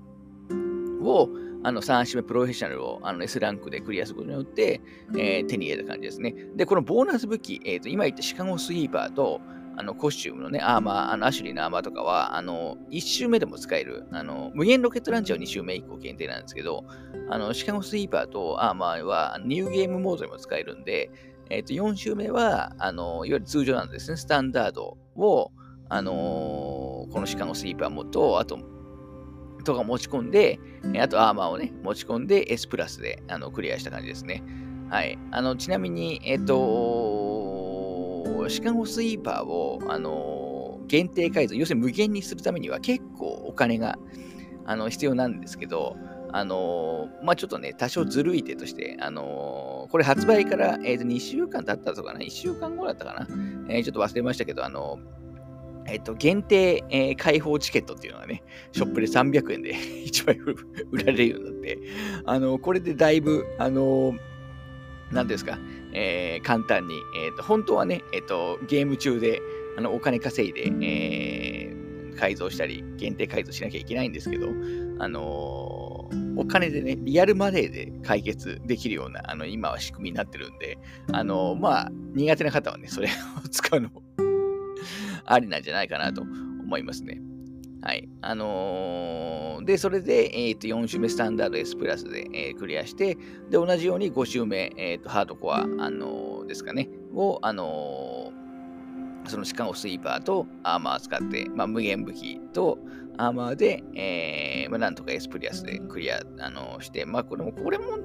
を、あの、3種目プロフェッショナルをあの S ランクでクリアすることによって、えー、手に入れた感じですね。で、このボーナス武器、えーと、今言ったシカゴスイーパーと、あのコスチュームのね、アーマー、あのアシュリーのアーマーとかは、あの、1周目でも使える、あの、無限ロケットランチャーは2周目以降限定なんですけど、あの、シカゴスイーパーとアーマーはニューゲームモードでも使えるんで、えっ、と、4周目は、あの、いわゆる通常なんですね、スタンダードを、あのー、このシカゴスイーパーもと、あと、とか持ち込んで、あとアーマーをね、持ち込んで S プラスであのクリアした感じですね。はい。あの、ちなみに、えっ、と、シカゴスイーパーを、あのー、限定改造、要するに無限にするためには結構お金があの必要なんですけど、あのー、まあ、ちょっとね、多少ずるい手として、あのー、これ発売から、えー、と2週間経ったとかな、1週間後だったかな、えー、ちょっと忘れましたけど、あのえっと、限定、えー、開放チケットっていうのがね、ショップで300円で 1枚売られるようになって、あの、これでだいぶ、あの、何ですか、えー、簡単に、えーと、本当はね、えーと、ゲーム中であのお金稼いで、えー、改造したり、限定改造しなきゃいけないんですけど、あのー、お金でね、リアルマネーで解決できるような、あの、今は仕組みになってるんで、あのー、まあ、苦手な方はね、それを使うのも ありなんじゃないかなと思いますね。はい。あのー、で、それで、えー、と4周目スタンダード S プラスで、えー、クリアして、で、同じように5周目、えー、とハードコア、あのー、ですかね、を、あのそのシカゴスイーパーとアーマー使って、まあ、無限武器とアーマーで、えー、まあ、なんとか Sプラスでクリア、あのして、まあ、これも、これも、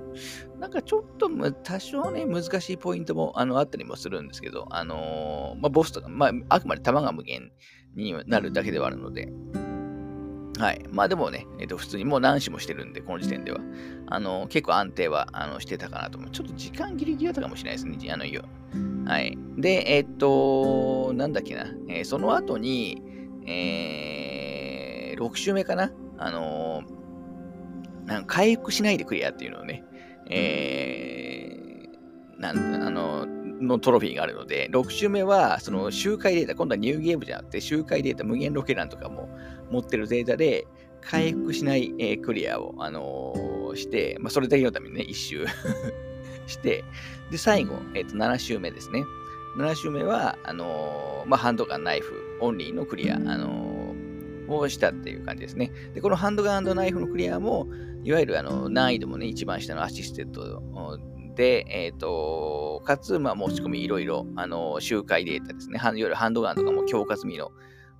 なんかちょっと多少ね、難しいポイントもあのあったりもするんですけど、あのまあ、ボスとか、まあ、あくまで弾が無限になるだけではあるので、はい。まあでもね、えっ、ー、と、普通にもう何周もしてるんで、この時点では。あの、結構安定はあのしてたかなと思う。ちょっと時間ギリギリだったかもしれないですね、あの、はい。で、えっ、と、なんだっけな。え、その後に、えー、6周目かな？あのなんか回復しないでクリアっていうのをね、えー、なん、あののトロフィーがあるので、6周目は、その周回データ、今度はニューゲームじゃなくて、周回データ、無限ロケランとかも持ってるデータで、回復しない、えー、クリアを、あのー、して、まあ、それだけのためにね、1周 して、で、最後、えっ、ー、と、7周目ですね。7周目は、あのー、まあ、ハンドガン、ナイフ、オンリーのクリア、あのをしたっていう感じですね。で、このハンドガンナイフのクリアも、いわゆるあの難易度もね、一番下のアシステントで、えっ、ー、と、かつ、まあ、持ち込みいろいろ、あの、周回データですね。いわゆるハンドガンとかも強化済みの、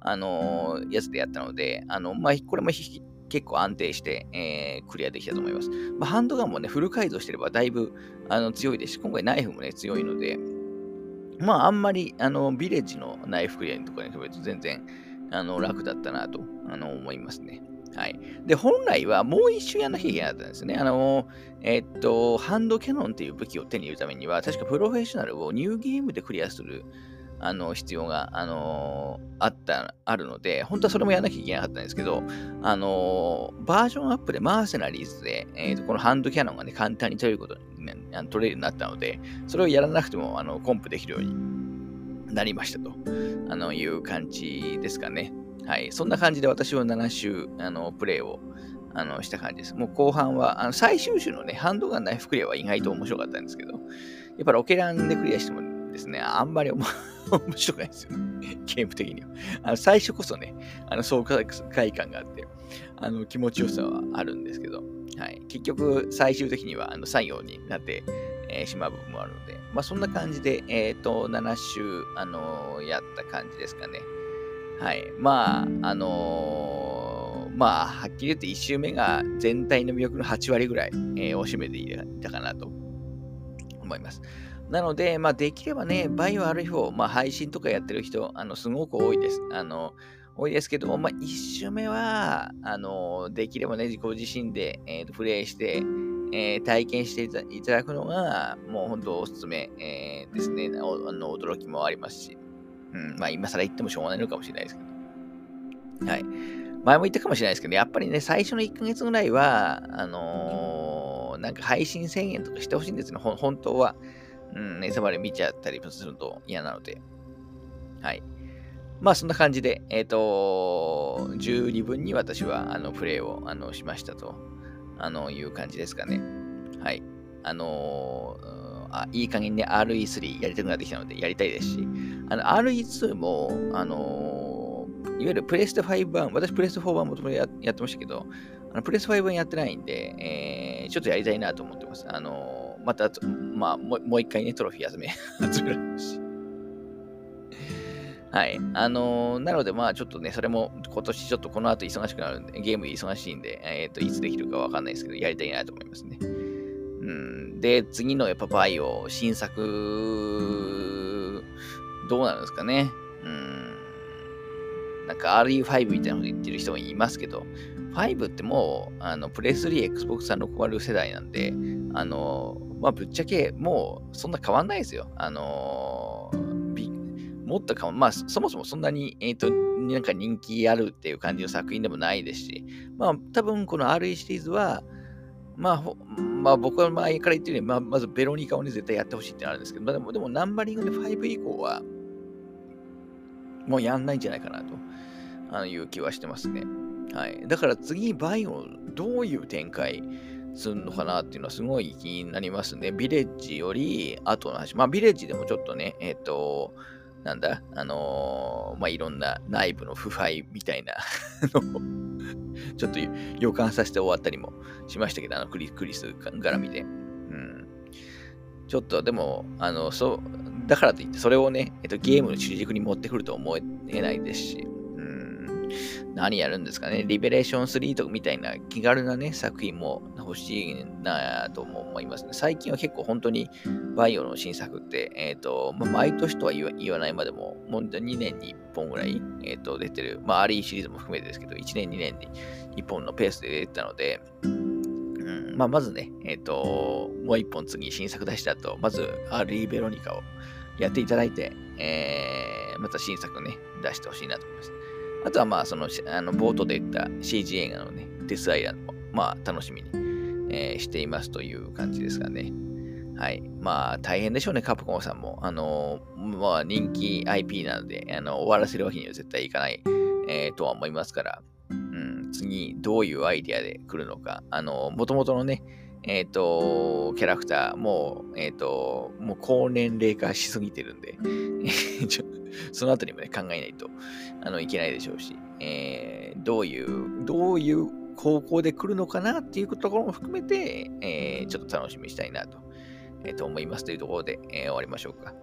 あのやつでやったので、あの、まあ、これも結構安定して、えー、クリアできたと思います。まあ、ハンドガンもね、フル改造してればだいぶあの強いですし、今回ナイフもね、強いので、まあ、あんまり、あの、ビレッジのナイフクリアとかに比べると全然、あの、楽だったなと、あの、思いますね。はい。で、本来はもう一周やんなきゃいけなかったんですね。あの、えっと、ハンドキャノンっていう武器を手に入れるためには、確かプロフェッショナルをニューゲームでクリアする、あの、必要が、あのあった、あるので、本当はそれもやらなきゃいけなかったんですけど、あのバージョンアップでマーセナリーズで、えーと、このハンドキャノンがね、簡単に取れることに、ね、取れるようになったので、それをやらなくても、あの、コンプできるようになりましたと、あの、いう感じですかね。はい。そんな感じで私は7周、あの、プレイを、あの、した感じです。もう後半は、あの最終週のね、ハンドガンナイフクリアは意外と面白かったんですけど、やっぱりオケランでクリアしてもですね、あんまり 面白くないですよ。ゲーム的には。あの最初こそね、あの爽快感があって、あの気持ちよさはあるんですけど、はい、結局最終的にはあの作業になって、えー、しまう部分もあるので、まあそんな感じで、えっ、ー、と、7週、あのー、やった感じですかね。はい。まあ、あのー、まあ、はっきり言って1周目が全体の魅力の8割ぐらい、え、を占めていたかなと思います。なので、まあ、できればね、バイオ RFO、まあ、配信とかやってる人、あの、すごく多いです。あの、多いですけども、まあ、1周目は、あの、できればね、自己自身で、えーと、プレイして、えー、体験していただくのが、もう本当おすすめ、えー、ですねあの。驚きもありますし。うん、まあ今更言ってもしょうがないのかもしれないですけど。はい。前も言ったかもしれないですけど、やっぱりね、最初の1ヶ月ぐらいは、あのー、なんか配信制限とかしてほしいんですよ、本当は。うん、ネタバレ見ちゃったりすると嫌なので。はい。まあそんな感じで、えっ、ー、と、十二分に私はあのプレイをあのしましたとあのいう感じですかね。はい。あのー、あいい加減ね、RE3 やりたくなってきたのでやりたいですし、RE2 も、あのー、いわゆるプレステ5版、私プレステ4版もともとやってましたけど、あのプレス5版やってないんで、えー、ちょっとやりたいなと思ってます。あのー、また、まあも、う一回ね、トロフィー集め、集めるし。はい。あのー、なので、まあ、ちょっとね、それも今年ちょっとこの後忙しくなるんで、ゲーム忙しいんで、えっ、ー、と、いつできるかわかんないですけど、やりたいなと思いますね。うん。で、次のやっぱバイオ、新作、どうなるんですかね。うん。なんか RE5 みたいなこと言ってる人もいますけど、5ってもう、あの、プレス3、Xbox 360世代なんで、あの、まあ、ぶっちゃけもうそんな変わんないですよ。あのーもっとかも、まあ、そもそもそんなに、えっ、ー、と、なんか人気あるっていう感じの作品でもないですし、まあ、多分この RE シリーズは、まあ、まあ、僕は前から言ってるように、まあ、まずベロニカをね、絶対やってほしいってあるんですけど、まあ、でも、でもナンバリングで5以降は、もうやんないんじゃないかなとあのいう気はしてますね。はい。だから次、バイオ、どういう展開するのかなっていうのはすごい気になりますね。ビレッジより後の話。まあ、ビレッジでもちょっとね、えっ、ー、と、なんだ、あのー、まあ、いろんな内部の腐敗みたいな ちょっと予感させて終わったりもしましたけど、あのクリクリス絡みで。うん。ちょっとでも、あの、そう、だからといって、それをね、えっと、ゲームの主軸に持ってくると思えないですし、何やるんですかね。リベレーション3とかみたいな気軽なね、作品も欲しいなとも思いますね。最近は結構本当にバイオの新作って、えっ、ー、と、まあ、毎年とは言わないまでも、本当に2年に1本ぐらい、えっ、ー、と、出てる。まあ、アリーシリーズも含めてですけど、1年2年に1本のペースで出てたので、うんまあ、まずね、えっ、ー、と、もう1本次新作出した後、まず、アリー・ベロニカをやっていただいて、えー、また新作ね、出してほしいなと思います。あとはまあ、その、あの冒頭で言った CG 映画のね、デスアイランドも、まあ、楽しみに、えー、していますという感じですかね。はい。まあ、大変でしょうね、カプコンさんも。あのまあ、人気 IP なので、あの、終わらせるわけには絶対いかない、えー、とは思いますから、うん、次、どういうアイディアで来るのか。あの、もともとのね、えっ、ー、と、キャラクター、も、えっ、ー、と、もう高年齢化しすぎてるんで、ち ょ そのあたりもね、考えないとあのいけないでしょうし、えー、どういう、どういう方向で来るのかなっていうところも含めて、えー、ちょっと楽しみにしたいなと,、えー、と思いますというところで、えー、終わりましょうか。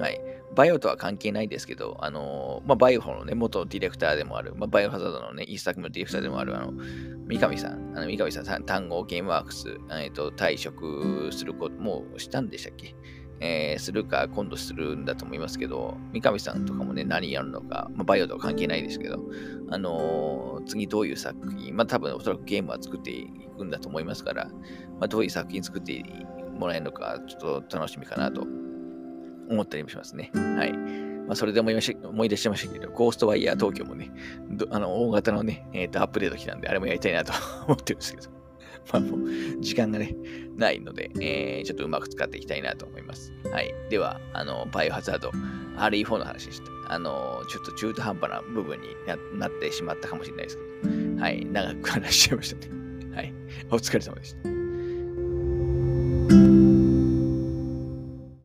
はい。バイオとは関係ないですけど、あのー、まあ、バイオのね、元ディレクターでもある、まあ、バイオハザードのね、一作目のディレクターでもある、あの、三上さん、あの三上さん、単語ゲームワークス、えっ、ー、と、退職すること、もしたんでしたっけえー、するか今度するんだと思いますけど、三上さんとかもね、何やるのか、まあ、バイオとは関係ないですけど、あのー、次どういう作品、まあ多分おそらくゲームは作っていくんだと思いますから、まあ、どういう作品作ってもらえるのか、ちょっと楽しみかなと思ったりもしますね。はい。まあ、それで思いまし思い出しましたけど、ゴーストワイヤー東京もね、あの大型のね、えーと、アップデート来たんで、あれもやりたいなと 思ってるんですけど、まあもう、時間がね、ないので、えー、ちょっとうまく使っていきたいなと思います。はい。では、あの、バイオハザード RE4 の話でした。あの、ちょっと中途半端な部分になってしまったかもしれないですけど、はい。長く話しちゃいましたね。はい。お疲れ様でした。